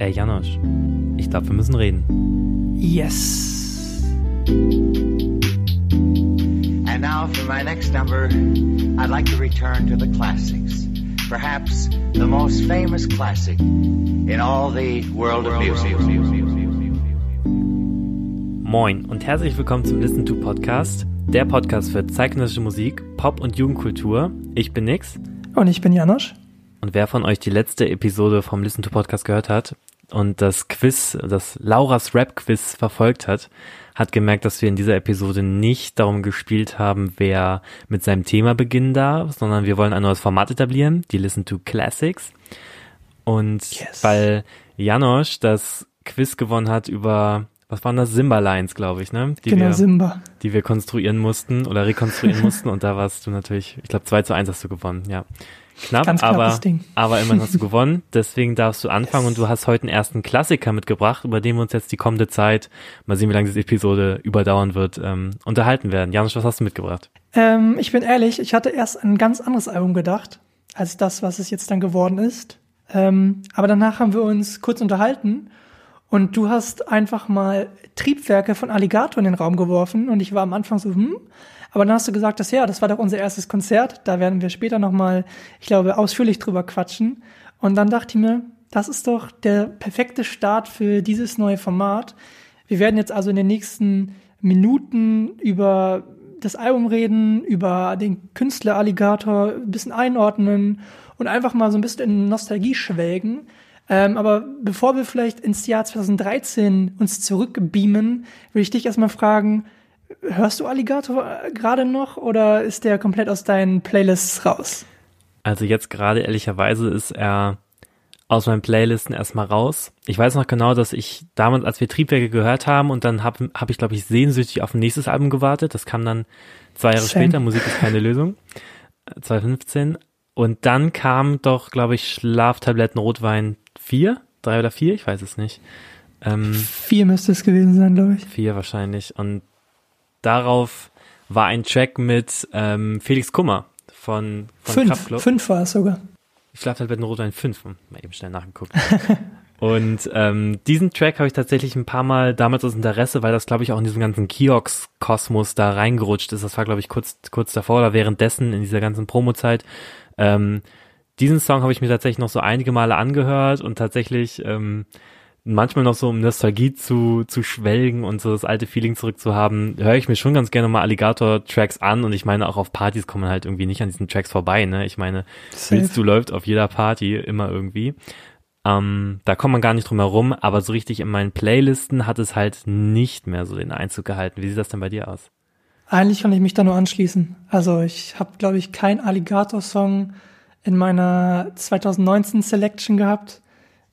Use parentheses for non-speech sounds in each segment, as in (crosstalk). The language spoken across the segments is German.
Ey, Janosch, ich glaube, wir müssen reden. Yes. And now for my next number, I'd like to return to the classics. Perhaps the most famous classic in all the world of music. Moin und herzlich willkommen zum Listen to Podcast, der Podcast für zeitgenössische Musik, Pop- und Jugendkultur. Ich bin Nix. Und ich bin Janosch. Und wer von euch die letzte Episode vom Listen to Podcast gehört hat und das Quiz, das Lauras Rap Quiz verfolgt hat, hat gemerkt, dass wir in dieser Episode nicht darum gespielt haben, wer mit seinem Thema beginnen darf, sondern wir wollen ein neues Format etablieren, die Listen to Classics. Und Yes. weil Janosch das Quiz gewonnen hat über, was waren das? Simba Lines, glaube ich, ne? Die genau, wir, Simba. die wir konstruieren mussten oder rekonstruieren (laughs) mussten und da warst du natürlich, ich glaube 2 zu 1 hast du gewonnen, ja. Knapp, Ganz aber, Ding. (laughs) aber immerhin hast du gewonnen, deswegen darfst du anfangen und du hast heute einen ersten Klassiker mitgebracht, über den wir uns jetzt die kommende Zeit, mal sehen, wie lange diese Episode überdauern wird, ähm, unterhalten werden. Janusz, was hast du mitgebracht? Ähm, ich bin ehrlich, ich hatte erst ein ganz anderes Album gedacht, als das, was es jetzt dann geworden ist. Ähm, aber danach haben wir uns kurz unterhalten und du hast einfach mal Triebwerke von Alligator in den Raum geworfen und ich war am Anfang so, hm. Aber dann hast du gesagt, dass ja, das war doch unser erstes Konzert. Da werden wir später nochmal, ich glaube, ausführlich drüber quatschen. Und dann dachte ich mir, das ist doch der perfekte Start für dieses neue Format. Wir werden jetzt also in den nächsten Minuten über das Album reden, über den Künstler Alligator ein bisschen einordnen und einfach mal so ein bisschen in Nostalgie schwelgen. Ähm, aber bevor wir vielleicht ins Jahr 2013 uns zurückbeamen, will ich dich erstmal fragen, hörst du Alligator äh, gerade noch oder ist der komplett aus deinen Playlists raus? Also jetzt gerade ehrlicherweise ist er aus meinen Playlisten erstmal raus. Ich weiß noch genau, dass ich damals, als wir Triebwerke gehört haben und dann habe hab ich, glaube ich, sehnsüchtig auf ein nächstes Album gewartet. Das kam dann zwei Jahre Same. später, Musik ist keine Lösung, (laughs) äh, 2015. Und dann kam doch, glaube ich, Schlaftabletten Rotwein 4, drei oder vier, ich weiß es nicht. Ähm, Vier müsste es gewesen sein, glaube ich. vier wahrscheinlich. Und darauf war ein Track mit ähm, Felix Kummer von, von Fünf. Kraftklub. Fünf war es sogar. Schlaftabletten Rotwein 5, mal eben schnell nachgeguckt. (laughs) und ähm, diesen Track habe ich tatsächlich ein paar Mal damals aus Interesse, weil das, glaube ich, auch in diesem ganzen Kiox-Kosmos da reingerutscht ist. Das war, glaube ich, kurz, kurz davor oder währenddessen in dieser ganzen Promo-Zeit. Ähm, diesen Song habe ich mir tatsächlich noch so einige Male angehört und tatsächlich ähm, manchmal noch so um Nostalgie zu, zu schwelgen und so das alte Feeling zurückzuhaben, höre ich mir schon ganz gerne mal Alligator-Tracks an und ich meine, auch auf Partys kommen man halt irgendwie nicht an diesen Tracks vorbei, ne? Ich meine. Willst du läuft auf jeder Party immer irgendwie. Ähm, da kommt man gar nicht drum herum, aber so richtig in meinen Playlisten hat es halt nicht mehr so den Einzug gehalten. Wie sieht das denn bei dir aus? Eigentlich kann ich mich da nur anschließen. Also ich habe, glaube ich, keinen Alligator-Song in meiner 2019 Selection gehabt.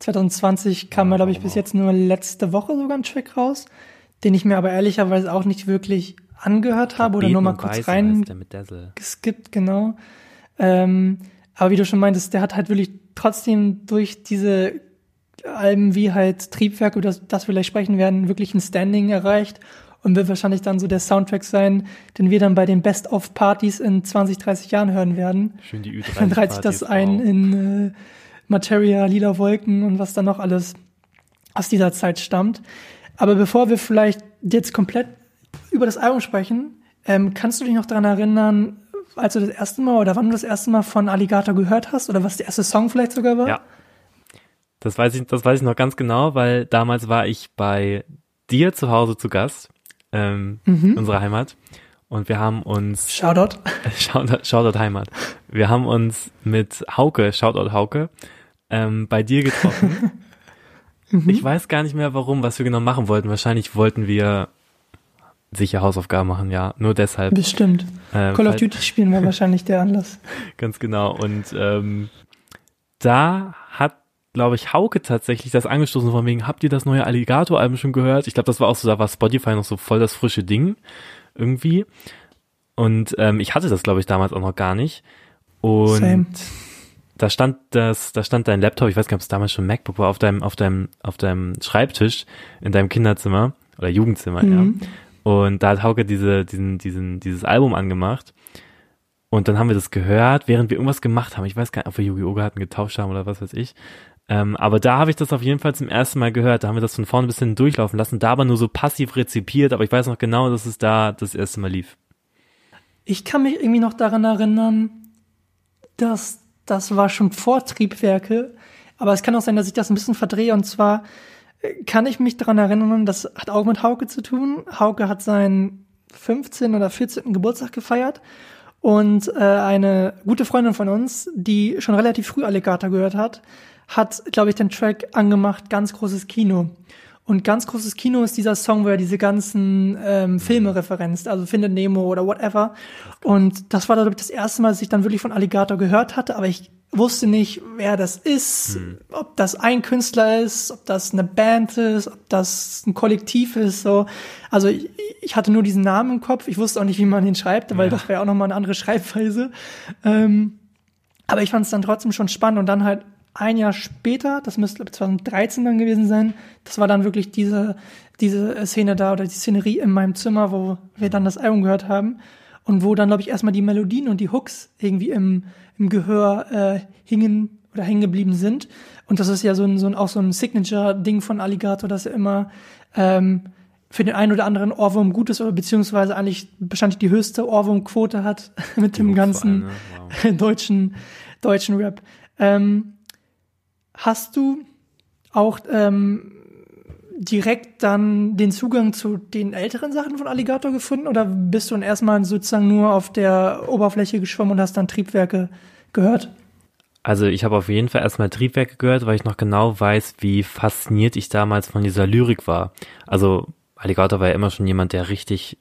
2020 kam mir, glaube ich, bis jetzt nur letzte Woche sogar ein Track raus, den ich mir aber ehrlicherweise auch nicht wirklich angehört habe oder nur mal kurz rein geskippt, genau. Ähm, aber wie du schon meintest, der hat halt wirklich trotzdem durch diese Alben wie halt Triebwerk, über das, das wir gleich sprechen werden, wirklich ein Standing erreicht und wird wahrscheinlich dann so der Soundtrack sein, den wir dann bei den Best-of-Partys in 20, 30 Jahren hören werden. Schön die Ü30 Dann reiht sich das ein in äh, Materia, Lila Wolken und was dann noch alles aus dieser Zeit stammt. Aber bevor wir vielleicht jetzt komplett über das Album sprechen, ähm, kannst du dich noch daran erinnern, als du das erste Mal oder wann du das erste Mal von Alligator gehört hast oder was der erste Song vielleicht sogar war? Ja. Das weiß ich, das weiß ich noch ganz genau, weil damals war ich bei dir zu Hause zu Gast, ähm, Mhm. in unserer Heimat. Und wir haben uns (laughs) Shoutout. Shoutout, Shoutout Heimat. Wir haben uns mit Hauke, Shoutout Hauke, ähm, bei dir getroffen. (laughs) Mhm. Ich weiß gar nicht mehr warum, was wir genau machen wollten. Wahrscheinlich wollten wir sicher Hausaufgaben machen, ja. Nur deshalb. Bestimmt. Äh, Call of Duty spielen war wahrscheinlich der Anlass. (laughs) Ganz genau. Und ähm, da hat, glaube ich, Hauke tatsächlich das angestoßen von wegen, habt ihr das neue Alligator-Album schon gehört? Ich glaube, das war auch so, da war Spotify noch so voll das frische Ding irgendwie. Und ähm, ich hatte das, glaube ich, damals auch noch gar nicht. Und Same. Da stand das, da stand dein Laptop, ich weiß gar nicht, ob es damals schon MacBook war, auf deinem, auf deinem, auf deinem Schreibtisch in deinem Kinderzimmer oder Jugendzimmer, Mhm. ja. Und da hat Hauke diese, diesen, diesen, dieses Album angemacht. Und dann haben wir das gehört, während wir irgendwas gemacht haben. Ich weiß gar nicht, ob wir Yu-Gi-Oh! Garten getauscht haben oder was weiß ich. Ähm, aber da habe ich das auf jeden Fall zum ersten Mal gehört. Da haben wir das von vorne bis hinten durchlaufen lassen, da aber nur so passiv rezipiert, aber ich weiß noch genau, dass es da das erste Mal lief. Ich kann mich irgendwie noch daran erinnern, dass das war schon vor Triebwerke, aber es kann auch sein, dass ich das ein bisschen verdrehe und zwar äh, kann ich mich daran erinnern, das hat auch mit Hauke zu tun. Hauke hat seinen 15. oder 14. Geburtstag gefeiert und äh, eine gute Freundin von uns, die schon relativ früh Alligator gehört hat, hat, glaube ich, den Track angemacht, ganz großes Kino. Und ganz großes Kino ist dieser Song, wo er diese ganzen ähm, Filme referenzt, also Findet Nemo oder whatever. Und das war, glaube ich, das erste Mal, dass ich dann wirklich von Alligator gehört hatte, aber ich wusste nicht, wer das ist, hm. ob das ein Künstler ist, ob das eine Band ist, ob das ein Kollektiv ist. So. Also ich, ich hatte nur diesen Namen im Kopf. Ich wusste auch nicht, wie man ihn schreibt, weil ja. das wäre auch nochmal eine andere (laughs) Schreibweise. Ähm, aber ich fand es dann trotzdem schon spannend und dann halt ein Jahr später, das müsste 2013 dann gewesen sein, das war dann wirklich diese, diese Szene da oder die Szenerie in meinem Zimmer, wo wir dann das Album gehört haben und wo dann, glaube ich, erstmal die Melodien und die Hooks irgendwie im, im Gehör äh, hingen oder hängen geblieben sind. Und das ist ja so ein, so ein auch so ein Signature-Ding von Alligator, dass er immer ähm, für den einen oder anderen Ohrwurm gut ist oder beziehungsweise eigentlich wahrscheinlich die höchste Ohrwurmquote hat (laughs) mit dem ganzen ne? wow. (laughs) deutschen, deutschen Rap. Ähm, hast du auch ähm, direkt dann den Zugang zu den älteren Sachen von Alligator gefunden oder bist du dann erstmal sozusagen nur auf der Oberfläche geschwommen und hast dann Triebwerke gehört? Also ich habe auf jeden Fall erstmal Triebwerke gehört, weil ich noch genau weiß, wie fasziniert ich damals von dieser Lyrik war. Also Alligator war ja immer schon jemand, der richtig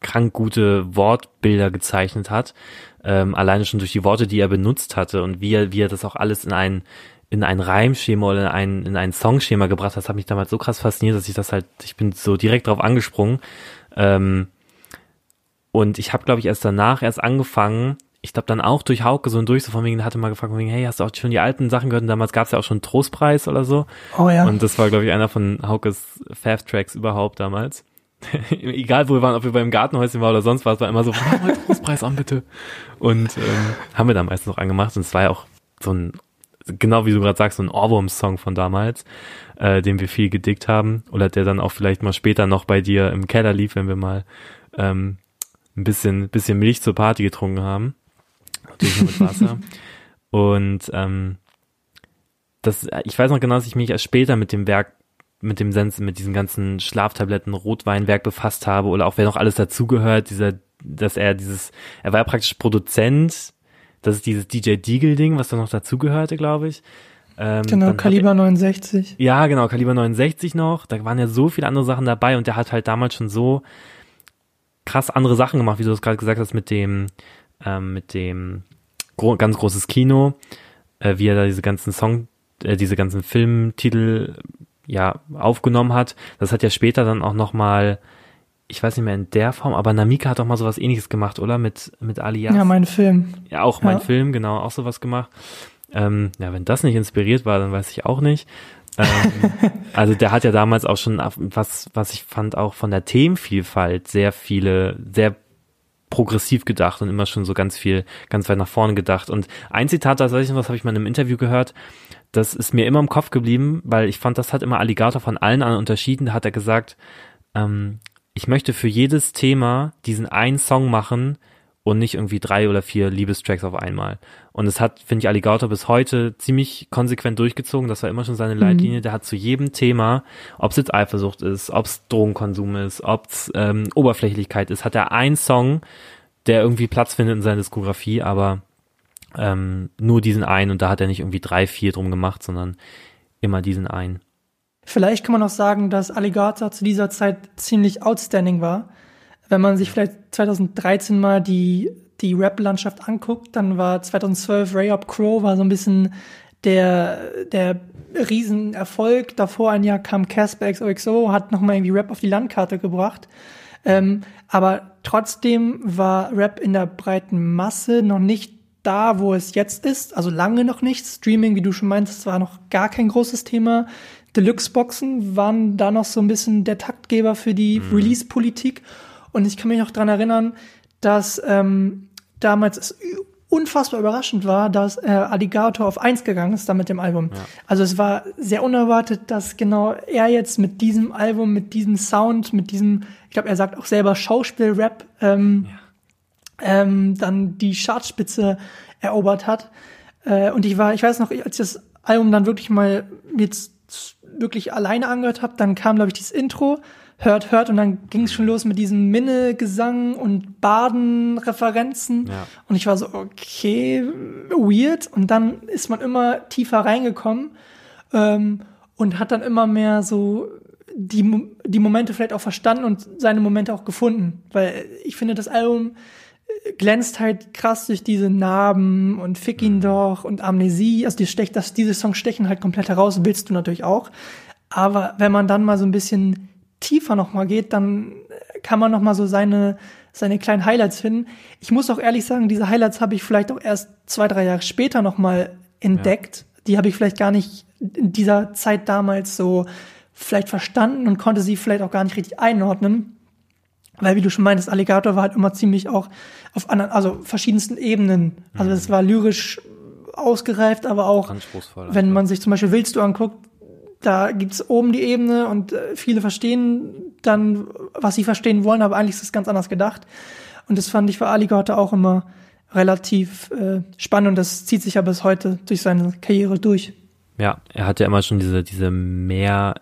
krank gute Wortbilder gezeichnet hat. Ähm, alleine schon durch die Worte, die er benutzt hatte und wie er, wie er das auch alles in einen in ein Reimschema oder in ein, in ein Songschema gebracht hast, hat mich damals so krass fasziniert, dass ich das halt, ich bin so direkt drauf angesprungen. Ähm, und ich habe, glaube ich, erst danach erst angefangen, ich glaube dann auch durch Hauke so und durch, so von wegen, hatte mal gefragt, von wegen, hey, hast du auch schon die alten Sachen gehört? Und damals gab es ja auch schon Trostpreis oder so. Oh ja. Und das war, glaube ich, einer von Haukes Fav-Tracks überhaupt damals. (laughs) Egal, wo wir waren, ob wir beim Gartenhäuschen waren oder sonst was, war immer so, mal Trostpreis an, bitte. Und ähm, haben wir da meistens noch angemacht. Und es war ja auch so ein genau wie du gerade sagst, so ein Ohrwurm-Song von damals, äh, den wir viel gedickt haben. Oder der dann auch vielleicht mal später noch bei dir im Keller lief, wenn wir mal ähm, ein bisschen, bisschen Milch zur Party getrunken haben. Natürlich nur mit Wasser. (laughs) Und ähm, das, ich weiß noch genau, dass ich mich erst später mit dem Werk, mit dem Sens, mit diesen ganzen Schlaftabletten, Rotweinwerk befasst habe oder auch wer noch alles dazugehört, dieser, dass er dieses, er war ja praktisch Produzent das ist dieses DJ Deagle-Ding, was da noch dazugehörte, glaube ich. Ähm, genau, Kaliber hat, 69. Ja, genau, Kaliber 69 noch. Da waren ja so viele andere Sachen dabei und der hat halt damals schon so krass andere Sachen gemacht, wie du es gerade gesagt hast, mit dem, ähm, mit dem gro ganz großes Kino, äh, wie er da diese ganzen Song, äh, diese ganzen Filmtitel ja aufgenommen hat. Das hat ja später dann auch noch mal ich weiß nicht mehr in der Form, aber Namika hat doch mal sowas ähnliches gemacht, oder? Mit, mit Alias. Ja, mein Film. Ja, auch mein ja. Film, genau, auch sowas gemacht. Ähm, ja, wenn das nicht inspiriert war, dann weiß ich auch nicht. ähm, (laughs) also der hat ja damals auch schon was, was ich fand auch von der Themenvielfalt sehr viele, sehr progressiv gedacht und immer schon so ganz viel, ganz weit nach vorne gedacht. Und ein Zitat, das weiß ich noch, das habe ich mal in einem Interview gehört, das ist mir immer im Kopf geblieben, weil ich fand, das hat immer Alligator von allen anderen unterschieden. Da hat er gesagt, ähm, ich möchte für jedes Thema diesen einen Song machen und nicht irgendwie drei oder vier Liebestracks auf einmal. Und es hat, finde ich, Alligator bis heute ziemlich konsequent durchgezogen. Das war immer schon seine Leitlinie. Mhm. Der hat zu jedem Thema, ob es jetzt Eifersucht ist, ob es Drogenkonsum ist, ob es ähm, Oberflächlichkeit ist, hat er einen Song, der irgendwie Platz findet in seiner Diskografie, aber ähm, nur diesen einen. Und da hat er nicht irgendwie drei, vier drum gemacht, sondern immer diesen einen. Vielleicht kann man auch sagen, dass Alligator zu dieser Zeit ziemlich outstanding war. Wenn man sich vielleicht 2013 mal die, die Rap-Landschaft anguckt, dann war 2012 Ray Up Crow war so ein bisschen der, der Riesenerfolg. Davor ein Jahr kam Casper XOXO, hat nochmal irgendwie Rap auf die Landkarte gebracht. Ähm, aber trotzdem war Rap in der breiten Masse noch nicht da, wo es jetzt ist, also lange noch nicht. Streaming, wie du schon meintest, war noch gar kein großes Thema. Deluxe-Boxen waren da noch so ein bisschen der Taktgeber für die mhm. Release-Politik. Und ich kann mich noch dran erinnern, dass ähm, damals es unfassbar überraschend war, dass äh, Alligator auf eins gegangen ist da mit dem Album. Ja. Also es war sehr unerwartet, dass genau er jetzt mit diesem Album, mit diesem Sound, mit diesem, ich glaube, er sagt auch selber Schauspiel-Rap, ähm, ja. ähm, dann die Chartspitze erobert hat. Äh, und ich war, ich weiß noch, als ich das Album dann wirklich mal jetzt wirklich alleine angehört habe, dann kam, glaube ich, dieses Intro hört, hört und dann ging es schon los mit diesem Minne-Gesang und Baden-Referenzen. Ja. und ich war so, okay, weird. Und dann ist man immer tiefer reingekommen ähm, und hat dann immer mehr so die, die Momente vielleicht auch verstanden und seine Momente auch gefunden, weil ich finde, das Album glänzt halt krass durch diese Narben und Fick ihn doch und Amnesie. Also die stech, das, diese Songs stechen halt komplett heraus, willst du natürlich auch. Aber wenn man dann mal so ein bisschen tiefer nochmal geht, dann kann man nochmal so seine, seine kleinen Highlights finden. Ich muss auch ehrlich sagen, diese Highlights habe ich vielleicht auch erst zwei, drei Jahre später nochmal entdeckt. Ja. Die habe ich vielleicht gar nicht in dieser Zeit damals so vielleicht verstanden und konnte sie vielleicht auch gar nicht richtig einordnen. Weil, wie du schon meintest, Alligator war halt immer ziemlich auch auf anderen, also verschiedensten Ebenen. Also es mhm. war lyrisch ausgereift, aber auch, wenn man sich zum Beispiel Willst du anguckt, da gibt's oben die Ebene und äh, viele verstehen dann, was sie verstehen wollen, aber eigentlich ist es ganz anders gedacht. Und das fand ich für Alligator auch immer relativ äh, spannend und das zieht sich ja bis heute durch seine Karriere durch. Ja, er hat ja immer schon diese, diese mehr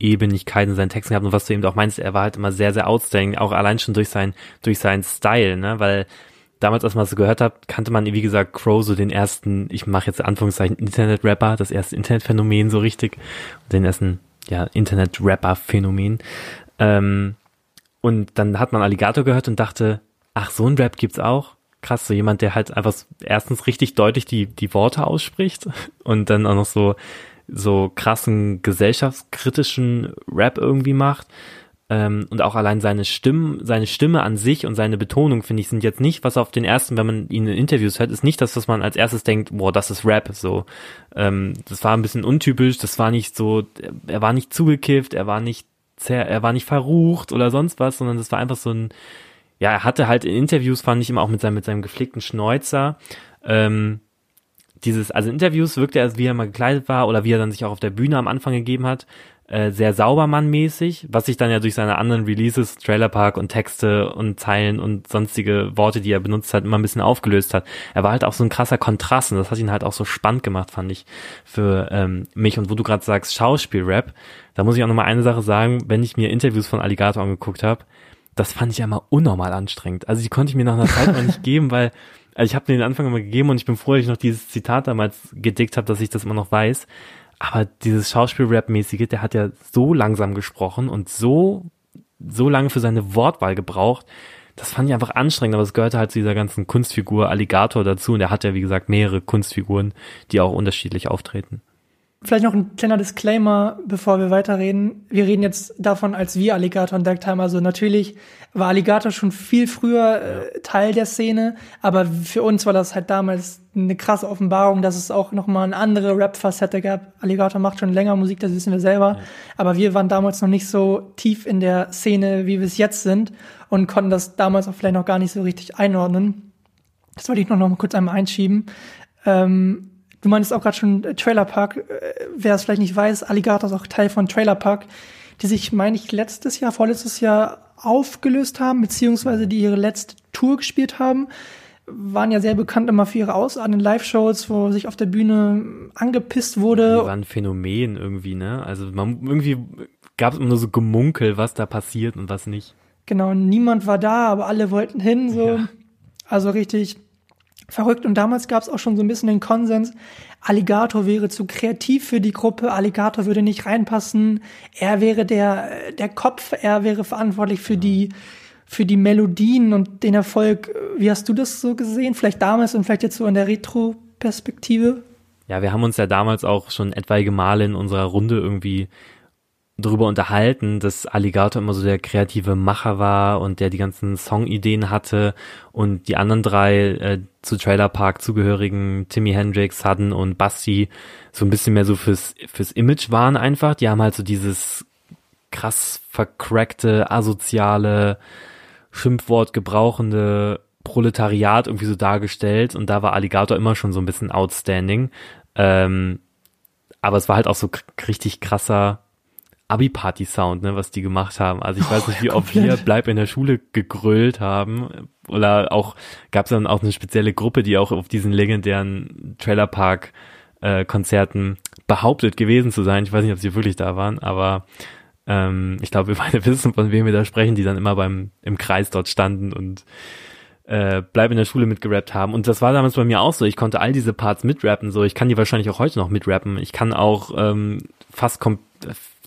Ebenigkeit in seinen Texten gehabt und was du eben auch meinst, er war halt immer sehr, sehr outstanding, auch allein schon durch sein, durch seinen Style, ne, weil damals, als man es so gehört hat, kannte man, wie gesagt, Crow so den ersten, ich mache jetzt Anführungszeichen Internet-Rapper, das erste Internetphänomen so richtig, den ersten, ja, Internet-Rapper-Phänomen. Ähm, und dann hat man Alligator gehört und dachte, ach, so ein Rap gibt's auch. Krass, so jemand, der halt einfach erstens richtig deutlich die, die Worte ausspricht (laughs) und dann auch noch so so krassen gesellschaftskritischen Rap irgendwie macht. Ähm, und auch allein seine Stimme, seine Stimme an sich und seine Betonung, finde ich, sind jetzt nicht, was auf den ersten, wenn man ihn in Interviews hört, ist nicht das, was man als erstes denkt, boah, das ist Rap. So, ähm, das war ein bisschen untypisch, das war nicht so, er war nicht zugekifft, er war nicht er war nicht verrucht oder sonst was, sondern das war einfach so ein, ja, er hatte halt in Interviews, fand ich immer auch mit seinem, mit seinem gepflegten Schnäuzer, ähm, dieses, also Interviews wirkte er, wie er mal gekleidet war oder wie er dann sich auch auf der Bühne am Anfang gegeben hat, äh, sehr saubermannmäßig, was sich dann ja durch seine anderen Releases, Trailer Park und Texte und Zeilen und sonstige Worte, die er benutzt hat, immer ein bisschen aufgelöst hat. Er war halt auch so ein krasser Kontrast und das hat ihn halt auch so spannend gemacht, fand ich, für ähm, mich. Und wo du gerade sagst, Schauspielrap, da muss ich auch nochmal eine Sache sagen, wenn ich mir Interviews von Alligator angeguckt habe, das fand ich ja immer unnormal anstrengend. Also die konnte ich mir nach einer Zeit mal nicht (laughs) geben, weil also ich habe den Anfang immer gegeben und ich bin froh, dass ich noch dieses Zitat damals gedickt habe, dass ich das immer noch weiß. Aber dieses Schauspiel-Rap-mäßige, der hat ja so langsam gesprochen und so, so lange für seine Wortwahl gebraucht. Das fand ich einfach anstrengend, aber es gehörte halt zu dieser ganzen Kunstfigur Alligator dazu und er hat ja, wie gesagt, mehrere Kunstfiguren, die auch unterschiedlich auftreten. Vielleicht noch ein kleiner Disclaimer, bevor wir weiterreden. Wir reden jetzt davon, als wir Alligator entdeckt haben. Also natürlich war Alligator schon viel früher äh, Teil der Szene, aber für uns war das halt damals eine krasse Offenbarung, dass es auch noch mal eine andere Rap-Facette gab. Alligator macht schon länger Musik, das wissen wir selber, ja. aber wir waren damals noch nicht so tief in der Szene, wie wir es jetzt sind und konnten das damals auch vielleicht noch gar nicht so richtig einordnen. Das wollte ich noch, noch mal kurz einmal einschieben. Ähm, Du meinst auch gerade schon äh, Trailer Park. Äh, wer es vielleicht nicht weiß, Alligator ist auch Teil von Trailer Park, die sich, meine ich, letztes Jahr, vorletztes Jahr aufgelöst haben, beziehungsweise die ihre letzte Tour gespielt haben. Waren ja sehr bekannt immer für ihre Ausarten in Live-Shows, wo sich auf der Bühne angepisst wurde. Die waren ein Phänomen irgendwie, ne? Also man irgendwie gab es immer nur so Gemunkel, was da passiert und was nicht. Genau, niemand war da, aber alle wollten hin, so. Ja. Also richtig verrückt. Und damals gab es auch schon so ein bisschen den Konsens, Alligator wäre zu kreativ für die Gruppe, Alligator würde nicht reinpassen, er wäre der, der Kopf, er wäre verantwortlich für die, für die Melodien und den Erfolg. Wie hast du das so gesehen? Vielleicht damals und vielleicht jetzt so in der Retro-Perspektive? Ja, wir haben uns ja damals auch schon etwaige Male in unserer Runde irgendwie darüber unterhalten, dass Alligator immer so der kreative Macher war und der die ganzen Songideen hatte und die anderen drei äh, zu Trailer Park zugehörigen Timmy Hendrix, Sudden und Basti so ein bisschen mehr so fürs fürs Image waren einfach. Die haben halt so dieses krass vercrackte, asoziale, Schimpfwort gebrauchende Proletariat irgendwie so dargestellt und da war Alligator immer schon so ein bisschen outstanding. Ähm, aber es war halt auch so richtig krasser Abi-Party-Sound, ne, was die gemacht haben. Also ich weiß Oh, nicht, wie oft wir. Bleib in der Schule gegrölt haben. Oder auch, gab es dann auch eine spezielle Gruppe, die auch auf diesen legendären Trailerpark äh, Konzerten behauptet gewesen zu sein. Ich weiß nicht, ob sie wirklich da waren, aber ähm, ich glaube, wir beide (laughs) wissen, von wem wir da sprechen, die dann immer beim im Kreis dort standen und äh, bleib in der Schule mitgerappt haben. Und das war damals bei mir auch so. Ich konnte all diese Parts mitrappen. So, ich kann die wahrscheinlich auch heute noch mitrappen. Ich kann auch ähm, fast kom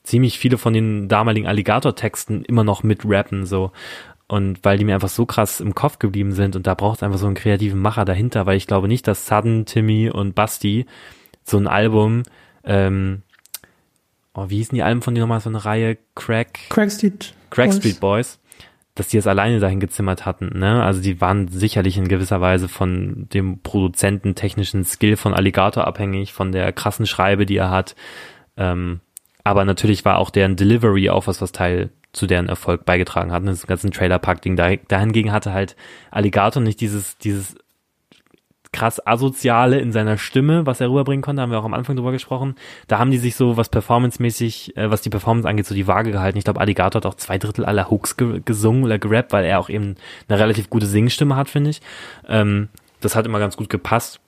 ziemlich viele von den damaligen Alligator-Texten immer noch mitrappen. So. Und weil die mir einfach so krass im Kopf geblieben sind und da braucht es einfach so einen kreativen Macher dahinter, weil ich glaube nicht, dass Sudden, Timmy und Basti so ein Album, ähm, oh, wie hießen die Alben von denen nochmal, so eine Reihe? Crack, Craig Street. Crack Boys. Street Boys, dass die es alleine dahin gezimmert hatten. Ne? Also die waren sicherlich in gewisser Weise von dem Produzenten technischen Skill von Alligator abhängig, von der krassen Schreibe, die er hat. Ähm, aber natürlich war auch deren Delivery auch was, was Teil zu deren Erfolg beigetragen hat. Das ganze Trailer-Pack-Ding. Da, dahingegen hatte halt Alligator nicht dieses, dieses krass asoziale in seiner Stimme, was er rüberbringen konnte, haben wir auch am Anfang drüber gesprochen. Da haben die sich so, was performancemäßig, äh, was die Performance angeht, so die Waage gehalten. Ich glaube, Alligator hat auch zwei Drittel aller Hooks ge gesungen oder gerappt, weil er auch eben eine relativ gute Singstimme hat, finde ich. Ähm, das hat immer ganz gut gepasst.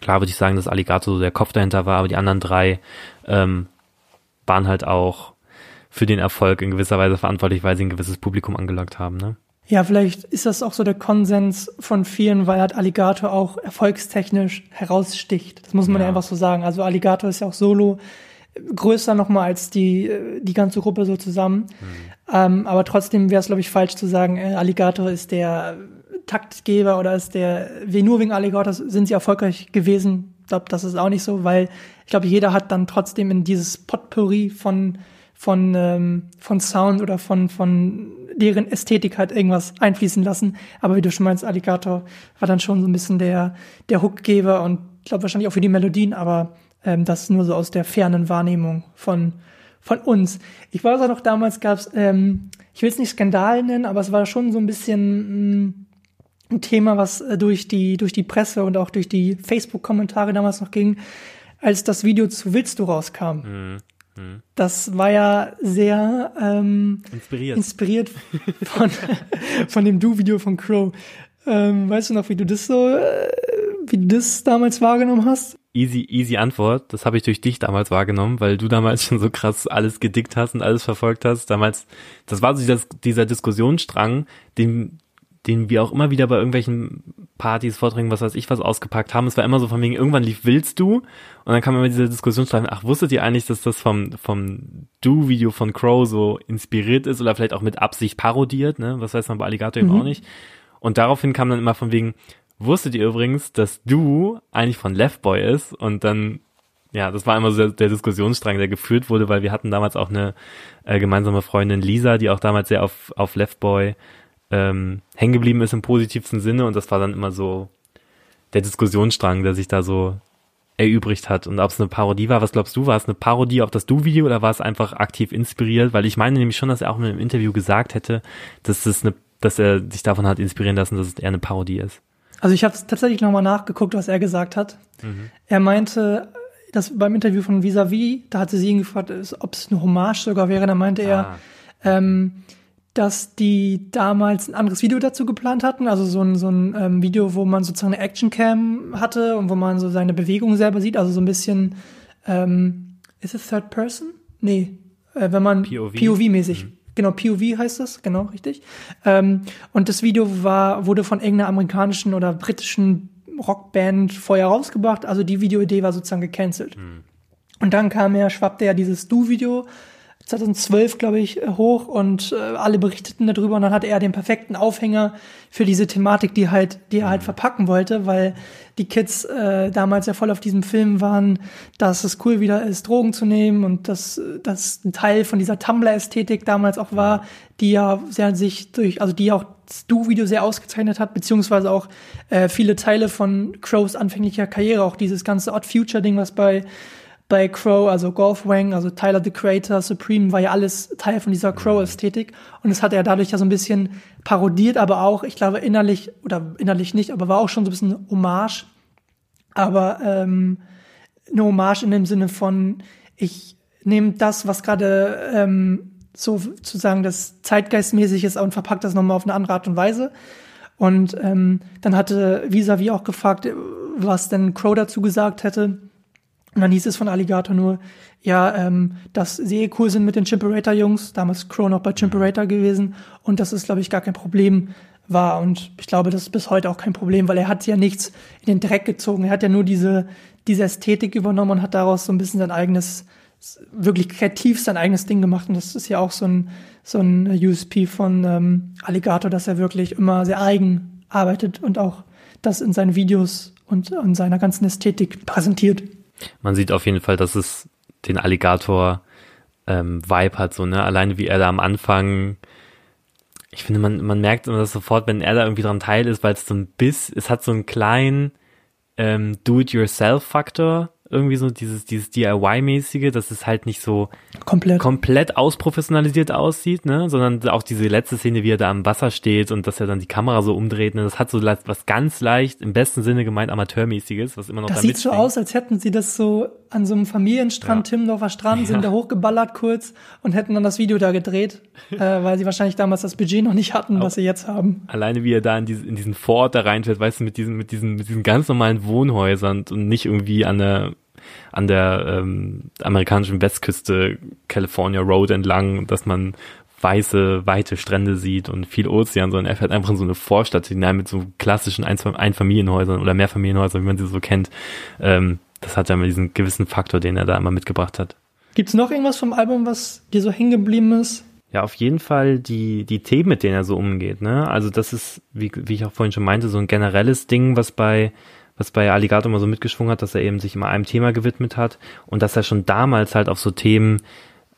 Klar würde ich sagen, dass Alligator so der Kopf dahinter war, aber die anderen drei ähm, waren halt auch für den Erfolg in gewisser Weise verantwortlich, weil sie ein gewisses Publikum angelockt haben. Ne? Ja, vielleicht ist das auch so der Konsens von vielen, weil halt Alligator auch erfolgstechnisch heraussticht. Das muss man ja, Ja. einfach so sagen. Also Alligator ist ja auch solo größer nochmal als die, äh, die ganze Gruppe so zusammen. Ähm, aber trotzdem wäre es, glaube ich, falsch zu sagen, äh, Alligator ist der Taktgeber oder ist der, nur wegen Alligator sind sie erfolgreich gewesen. Ich glaube, das ist auch nicht so, weil ich glaube, jeder hat dann trotzdem in dieses Potpourri von von, ähm, von Sound oder von, von deren Ästhetik halt irgendwas einfließen lassen. Aber wie du schon meinst, Alligator war dann schon so ein bisschen der, der Hookgeber und ich glaube wahrscheinlich auch für die Melodien, aber ähm, das nur so aus der fernen Wahrnehmung von, von uns. Ich weiß auch noch, damals gab es, ähm, ich will es nicht Skandal nennen, aber es war schon so ein bisschen mh, ein Thema, was äh, durch die, durch die Presse und auch durch die Facebook-Kommentare damals noch ging, als das Video zu Willst du rauskam. Das war ja sehr ähm, Inspiriert. inspiriert von, (laughs) von dem Du-Video von Crow. Ähm, weißt du noch, wie du das so, äh, wie du das damals wahrgenommen hast? Easy, easy Antwort. Das habe ich durch dich damals wahrgenommen, weil du damals schon so krass alles gedickt hast und alles verfolgt hast. Damals, das war so dieser, dieser Diskussionsstrang, den, den wir auch immer wieder bei irgendwelchen Partys, Vorträgen, was weiß ich, was ausgepackt haben. Es war immer so von wegen, irgendwann lief Willst du? Und dann kam immer dieser Diskussionsstrang, ach, wusstet ihr eigentlich, dass das vom, vom Du-Video von Crow so inspiriert ist oder vielleicht auch mit Absicht parodiert, ne? Was weiß man bei Alligator eben auch nicht. Und daraufhin kam dann immer von wegen, wusstet ihr übrigens, dass du eigentlich von Left Boy ist? Und dann, ja, das war immer so der, der Diskussionsstrang, der geführt wurde, weil wir hatten damals auch eine äh, gemeinsame Freundin Lisa, die auch damals sehr auf, auf Left Boy ähm, hängen geblieben ist im positivsten Sinne. Und das war dann immer so der Diskussionsstrang, der sich da so erübrigt hat. Und ob es eine Parodie war, was glaubst du, war es eine Parodie auf das Du-Video oder war es einfach aktiv inspiriert? Weil ich meine nämlich schon, dass er auch in einem Interview gesagt hätte, dass es eine, dass er sich davon hat inspirieren lassen, dass es eher eine Parodie ist. Also ich habe tatsächlich nochmal nachgeguckt, was er gesagt hat. Er meinte, dass beim Interview von Visavi, da hatte sie ihn gefragt, ob es eine Hommage sogar wäre. Da meinte er, Ah. ähm, dass die damals ein anderes Video dazu geplant hatten, also so ein, so ein ähm, Video, wo man sozusagen eine Actioncam hatte und wo man so seine Bewegung selber sieht, also so ein bisschen, ähm, ist es Third Person? Nee, äh, wenn man POV. POV-mäßig. Genau, POV heißt das, genau, richtig. Ähm, und das Video war, wurde von irgendeiner amerikanischen oder britischen Rockband vorher rausgebracht, also die Videoidee war sozusagen gecancelt. Und dann kam ja, schwappte ja dieses Du-Video 2012, glaube ich, äh, hoch und äh, alle berichteten darüber. Und dann hatte er den perfekten Aufhänger für diese Thematik, die halt, die er halt verpacken wollte, weil die Kids äh, damals ja voll auf diesem Film waren, dass es cool wieder ist, Drogen zu nehmen und dass das ein Teil von dieser Tumblr-Ästhetik damals auch war, die ja sehr sich durch, also die auch das Du-Video sehr ausgezeichnet hat, beziehungsweise auch äh, viele Teile von Crows anfänglicher Karriere, auch dieses ganze Odd Future-Ding, was bei bei Crow, also Golf Wang, also Tyler the Creator, Supreme, war ja alles Teil von dieser Crow-Ästhetik. Und das hat er dadurch ja so ein bisschen parodiert, aber auch, ich glaube, innerlich, oder innerlich nicht, aber war auch schon so ein bisschen Hommage. Aber ähm, eine Hommage in dem Sinne von, ich nehme das, was gerade ähm, so sozusagen das zeitgeistmäßig ist und verpackt das nochmal auf eine andere Art und Weise. Und ähm, dann hatte Visavi auch gefragt, was denn Crow dazu gesagt hätte. Und dann hieß es von Alligator nur, ja, ähm, dass sie eh cool sind mit den Chimperator-Jungs, damals Crow noch bei Chimperator gewesen und dass es, glaube ich, gar kein Problem war. Und ich glaube, das ist bis heute auch kein Problem, weil er hat ja nichts in den Dreck gezogen. Er hat ja nur diese, diese Ästhetik übernommen und hat daraus so ein bisschen sein eigenes wirklich kreativ sein eigenes Ding gemacht. Und das ist ja auch so ein, so ein USP von ähm, Alligator, dass er wirklich immer sehr eigen arbeitet und auch das in seinen Videos und in seiner ganzen Ästhetik präsentiert. Man sieht auf jeden Fall, dass es den Alligator ähm, Vibe hat, so, ne? Alleine wie er da am Anfang, ich finde, man, man merkt immer das sofort, wenn er da irgendwie dran teil ist, weil es so ein Biss, es hat so einen kleinen ähm, Do-it-yourself-Faktor irgendwie so dieses, dieses DIY-mäßige, dass es halt nicht so komplett, komplett ausprofessionalisiert aussieht, ne, sondern auch diese letzte Szene, wie er da am Wasser steht und dass er dann die Kamera so umdreht, ne, das hat so was ganz leicht, im besten Sinne gemeint Amateurmäßiges, was immer noch Das sieht so aus, als hätten sie das so an so einem Familienstrand, ja. Timmendorfer Strand, ja. sind da hochgeballert kurz und hätten dann das Video da gedreht, (laughs) äh, weil sie wahrscheinlich damals das Budget noch nicht hatten, was sie jetzt haben. Alleine wie er da in, diese, in diesen Vorort da reinfährt, weißt du, mit diesen, mit diesen, mit diesen ganz normalen Wohnhäusern und nicht irgendwie an der an der ähm, amerikanischen Westküste California Road entlang, dass man weiße, weite Strände sieht und viel Ozean, sondern er fährt einfach in so eine Vorstadt hinein mit so klassischen Einfamilienhäusern oder Mehrfamilienhäusern, wie man sie so kennt. Ähm, das hat ja immer diesen gewissen Faktor, den er da immer mitgebracht hat. Gibt's noch irgendwas vom Album, was dir so hängen geblieben ist? Ja, auf jeden Fall die, die Themen, mit denen er so umgeht. Ne? Also das ist, wie, wie ich auch vorhin schon meinte, so ein generelles Ding, was bei was bei Alligator immer so mitgeschwungen hat, dass er eben sich immer einem Thema gewidmet hat und dass er schon damals halt auf so Themen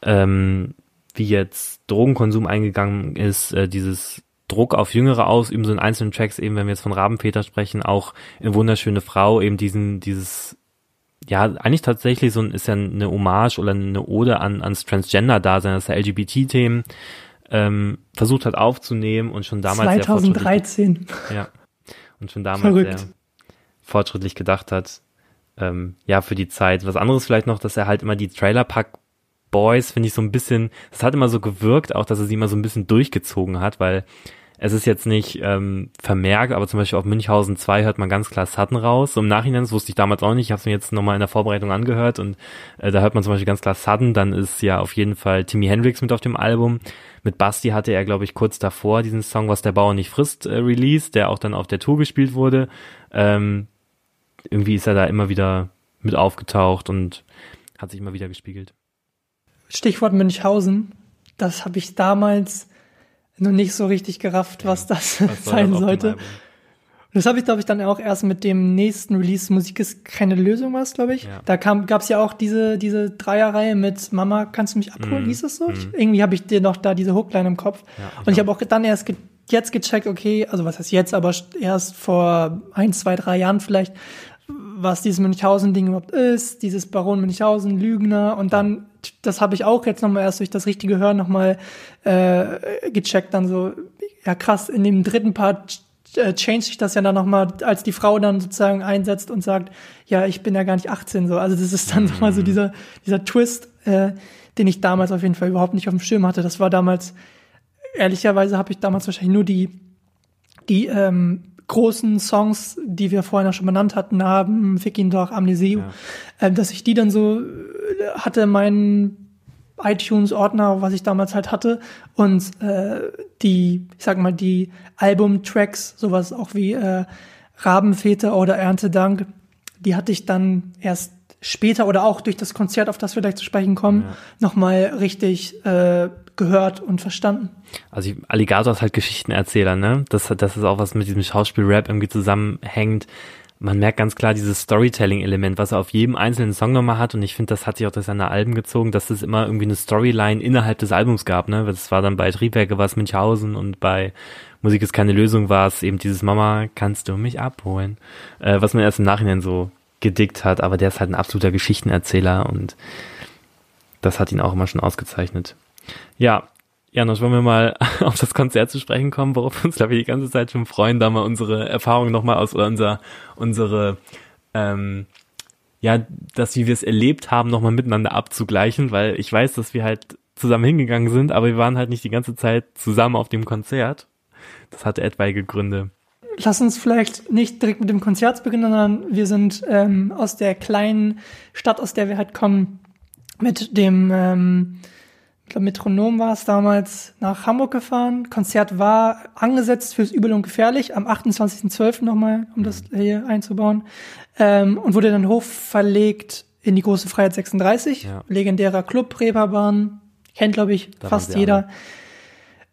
ähm, wie jetzt Drogenkonsum eingegangen ist, äh, dieses Druck auf Jüngere ausüben, so in einzelnen Tracks, eben wenn wir jetzt von Rabenväter sprechen, auch in Wunderschöne Frau, eben diesen, dieses, ja, eigentlich tatsächlich so ein, ist ja eine Hommage oder eine Ode an, ans Transgender-Dasein, dass er LGBT-Themen ähm, versucht hat aufzunehmen und schon damals 2013. ja. Und schon damals Verrückt. sehr fortschrittlich gedacht hat. Ähm, ja, für die Zeit. Was anderes vielleicht noch, dass er halt immer die Trailer-Pack Boys, finde ich so ein bisschen, das hat immer so gewirkt, auch dass er sie immer so ein bisschen durchgezogen hat, weil es ist jetzt nicht ähm, vermerkt, aber zum Beispiel auf Münchhausen 2 hört man ganz klar Sutton raus. Im Nachhinein, das wusste ich damals auch nicht, ich habe es mir jetzt nochmal in der Vorbereitung angehört und äh, da hört man zum Beispiel ganz klar Sutton, dann ist ja auf jeden Fall Timmy Hendrix mit auf dem Album. Mit Basti hatte er, glaube ich, kurz davor diesen Song, was der Bauer nicht frisst, äh, released, der auch dann auf der Tour gespielt wurde. Ähm, irgendwie ist er da immer wieder mit aufgetaucht und hat sich immer wieder gespiegelt. Stichwort Münchhausen, das habe ich damals noch nicht so richtig gerafft, ja, was das was sein sollte. Das habe ich, glaube ich, dann auch erst mit dem nächsten Release Musik ist keine Lösung was, glaube ich. Ja. Da kam, gab's ja auch diese, diese Dreierreihe mit Mama, kannst du mich abholen? Mm. Hieß es so? Mm. Ich, irgendwie habe ich dir noch da diese Hookline im Kopf. Ja, ich und ich habe auch dann erst ge jetzt gecheckt, okay, also was heißt jetzt, aber erst vor ein, zwei, drei Jahren vielleicht, was dieses Münchhausen-Ding überhaupt ist, dieses Baron Münchhausen, Lügner und dann, das habe ich auch jetzt nochmal erst durch das richtige Hören nochmal äh, gecheckt, dann so, ja krass, in dem dritten Part äh, change sich das ja dann nochmal, als die Frau dann sozusagen einsetzt und sagt, ja, ich bin ja gar nicht 18 so. Also das ist dann mhm. nochmal so dieser, dieser Twist, äh, den ich damals auf jeden Fall überhaupt nicht auf dem Schirm hatte. Das war damals, ehrlicherweise habe ich damals wahrscheinlich nur die, die ähm, großen Songs, die wir vorhin auch schon benannt hatten, haben, Fick ihn doch, Amnesie, ja. äh, dass ich die dann so äh, hatte, meinen iTunes-Ordner, was ich damals halt hatte, und äh, die, ich sag mal, die Album-Tracks, sowas auch wie äh, Rabenväter oder Erntedank, die hatte ich dann erst später oder auch durch das Konzert, auf das wir gleich zu sprechen kommen, ja. nochmal richtig äh, gehört und verstanden. Also Alligator ist halt Geschichtenerzähler, ne? Das, das ist auch was mit diesem Schauspiel-Rap irgendwie zusammenhängt. Man merkt ganz klar dieses Storytelling-Element, was er auf jedem einzelnen Song nochmal hat. Und ich finde, das hat sich auch durch seine Alben gezogen, dass es immer irgendwie eine Storyline innerhalb des Albums gab, ne? Das war dann bei Triebwerke was Münchhausen und bei Musik ist keine Lösung war es eben dieses Mama, kannst du mich abholen? Äh, was man erst im Nachhinein so gedickt hat, aber der ist halt ein absoluter Geschichtenerzähler und das hat ihn auch immer schon ausgezeichnet. Ja, Janusz, wollen wir mal (laughs) auf das Konzert zu sprechen kommen, worauf wir uns, glaube ich, die ganze Zeit schon freuen, da mal unsere Erfahrungen nochmal aus oder unser, unsere, ähm, ja, das, wie wir es erlebt haben, nochmal miteinander abzugleichen, weil ich weiß, dass wir halt zusammen hingegangen sind, aber wir waren halt nicht die ganze Zeit zusammen auf dem Konzert. Das hatte etwaige Gründe. Lass uns vielleicht nicht direkt mit dem Konzert beginnen, sondern wir sind ähm, aus der kleinen Stadt, aus der wir halt kommen, mit dem ähm, ich glaube, Metronom war es damals nach Hamburg gefahren. Konzert war angesetzt fürs Übel und Gefährlich am 28.12. nochmal, um das hier einzubauen. Ähm, und wurde dann hochverlegt in die Große Freiheit 36. Ja. Legendärer Club, Reeperbahn. Kennt, glaube ich, da fast jeder.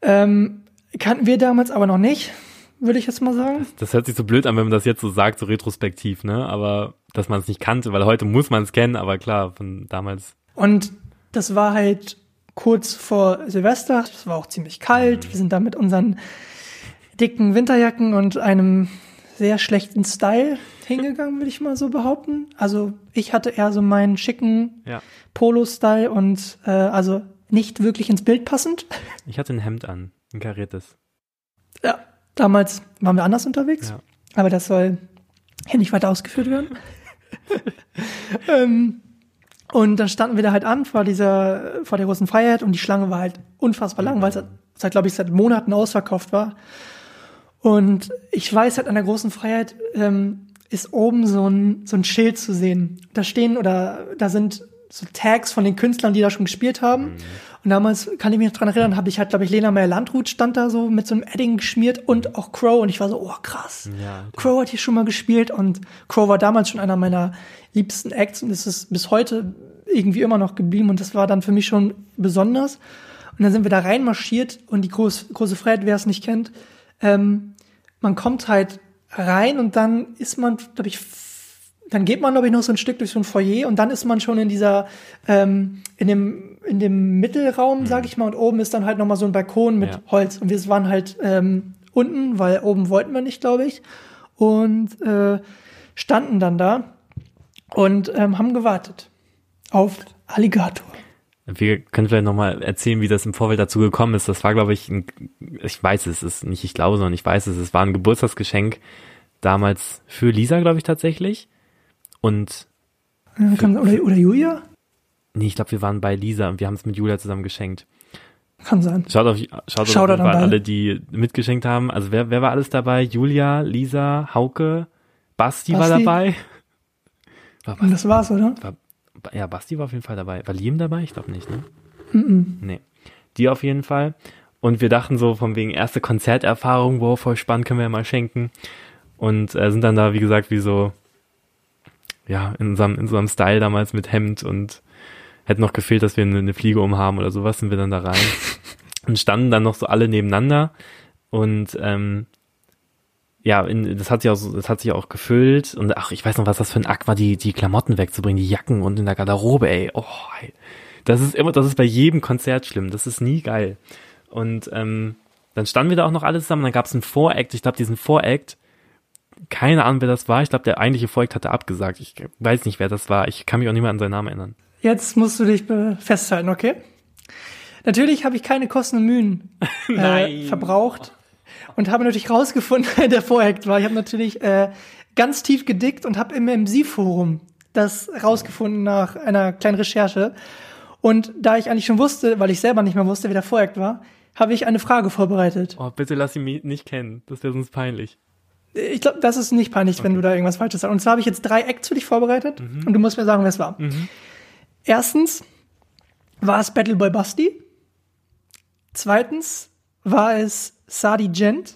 Ähm, kannten wir damals aber noch nicht, würde ich jetzt mal sagen. Das, das, hört sich so blöd an, wenn man das jetzt so sagt, so retrospektiv, ne? Aber dass man es nicht kannte, weil heute muss man es kennen, aber klar, von damals. Und das war halt kurz vor Silvester. Es war auch ziemlich kalt. Wir sind da mit unseren dicken Winterjacken und einem sehr schlechten Style (laughs) hingegangen, würde ich mal so behaupten. Also ich hatte eher so meinen schicken ja. Polo-Style und äh, also nicht wirklich ins Bild passend. (laughs) Ich hatte ein Hemd an, ein kariertes. Ja, damals waren wir anders unterwegs, ja. aber das soll hier nicht weiter ausgeführt werden. (laughs) ähm, und dann standen wir da halt an vor dieser, vor der großen Freiheit und die Schlange war halt unfassbar lang, weil es seit, glaube ich, seit Monaten ausverkauft war. Und ich weiß halt an der großen Freiheit ähm, ist oben so ein, so ein Schild zu sehen. Da stehen oder da sind so Tags von den Künstlern, die da schon gespielt haben. Mhm. Und damals kann ich mich noch dran erinnern, habe ich halt, glaube ich, Lena Meyer Landrut stand da so mit so einem Edding geschmiert und auch Crow. Und ich war so, oh krass. Ja, Crow hat hier schon mal gespielt und Crow war damals schon einer meiner liebsten Acts und es ist bis heute irgendwie immer noch geblieben und das war dann für mich schon besonders. Und dann sind wir da reinmarschiert und die groß, große Freiheit, wer es nicht kennt, ähm, man kommt halt rein und dann ist man, glaube ich, dann geht man, glaube ich, noch so ein Stück durch so ein Foyer und dann ist man schon in dieser, ähm, in dem, in dem Mittelraum, mhm. sag ich mal, und oben ist dann halt nochmal so ein Balkon mit ja. Holz. Und wir waren halt ähm, unten, weil oben wollten wir nicht, glaube ich. Und äh, standen dann da und ähm, haben gewartet auf Alligator. Wir können vielleicht nochmal erzählen, wie das im Vorfeld dazu gekommen ist. Das war, glaube ich, ein, ich weiß es, ist nicht ich glaube, sondern ich weiß es, es war ein Geburtstagsgeschenk damals für Lisa, glaube ich, tatsächlich. Und für, oder, oder Julia? Nee, ich glaube, wir waren bei Lisa und wir haben es mit Julia zusammen geschenkt. Kann sein. Schaut auf, schaut Schaut auf alle, die mitgeschenkt haben. Also wer, wer war alles dabei? Julia, Lisa, Hauke, Basti, Basti? war dabei. War Basti, (laughs) und das war's, oder? War, ja, Basti war auf jeden Fall dabei. War Liam dabei? Ich glaube nicht, ne? Mm, -mm. Nee. Die auf jeden Fall. Und wir dachten so von wegen erste Konzerterfahrung, wow, voll spannend, können wir ja mal schenken. Und äh, sind dann da, wie gesagt, wie so, ja, in unserem, in unserem Style damals mit Hemd und hätte noch gefehlt, dass wir eine, eine Fliege umhaben oder sowas, sind wir dann da rein. (laughs) und standen dann noch so alle nebeneinander und ähm, ja, in, das hat sich auch, das hat sich auch gefüllt und ach, ich weiß noch, was das für ein Akt war, die, die Klamotten wegzubringen, die Jacken und in der Garderobe, ey. Oh, ey. das ist immer, das ist bei jedem Konzert schlimm. Das ist nie geil. Und ähm, dann standen wir da auch noch alle zusammen. Dann gab es einen Voract. Ich glaube, diesen Voract, keine Ahnung, wer das war. Ich glaube, der eigentliche Voract hatte abgesagt. Ich weiß nicht, wer das war. Ich kann mich auch nicht mehr an seinen Namen erinnern. Jetzt musst du dich festhalten, okay? Natürlich habe ich keine Kosten und Mühen (laughs) äh, verbraucht und habe natürlich rausgefunden, (laughs) wer der Voract war. Ich habe natürlich äh, ganz tief gedickt und habe im MC-Forum das rausgefunden nach einer kleinen Recherche. Und da ich eigentlich schon wusste, weil ich selber nicht mehr wusste, wer der Voract war, habe ich eine Frage vorbereitet. Oh, bitte lass ihn nicht kennen. Das wäre sonst peinlich. Ich glaube, das ist nicht peinlich, okay. wenn du da irgendwas Falsches sagst. Und zwar habe ich jetzt drei Acts für dich vorbereitet mhm. und du musst mir sagen, wer es war. Mhm. Erstens war es Battleboy Basti. Zweitens war es Sadi Gent?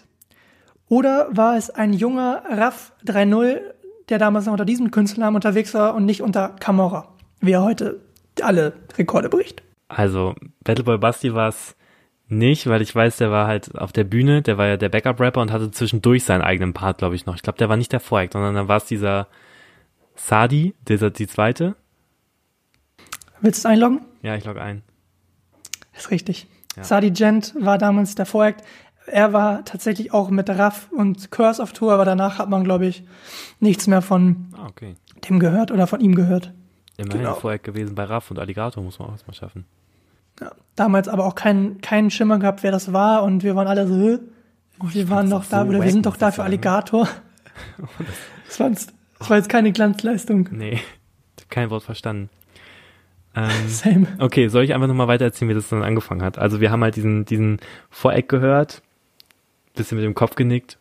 Oder war es ein junger Raff 3.0, der damals noch unter diesem Künstlernamen unterwegs war und nicht unter Camorra, wie er heute alle Rekorde bricht? Also, Battleboy Basti war es nicht, weil ich weiß, der war halt auf der Bühne, der war ja der Backup-Rapper und hatte zwischendurch seinen eigenen Part, glaube ich, noch. Ich glaube, der war nicht der Vorheck, sondern dann war es dieser Sadi, dieser, die zweite. Willst du einloggen? Ja, ich logge ein. Ist richtig. Ja. Sadi Gent war damals der Vorheck er war tatsächlich auch mit Raff und Curse auf Tour, aber danach hat man, glaube ich, nichts mehr von ah, okay. dem gehört oder von ihm gehört. Immerhin Genau. Voreck gewesen bei Raff und Alligator muss man auch erstmal schaffen. Ja. Damals aber auch keinen keinen Schimmer gehabt, wer das war und wir waren alle so, "Hä? wir waren doch da, so oder wir sind doch da für. Alligator. (laughs) Das war, jetzt- das war jetzt keine Glanzleistung. Nee, kein Wort verstanden. Ähm, (laughs) Same. okay, soll ich einfach nochmal weiter erzählen, wie das dann angefangen hat? Also wir haben halt diesen, diesen Voreck gehört, bisschen mit dem Kopf genickt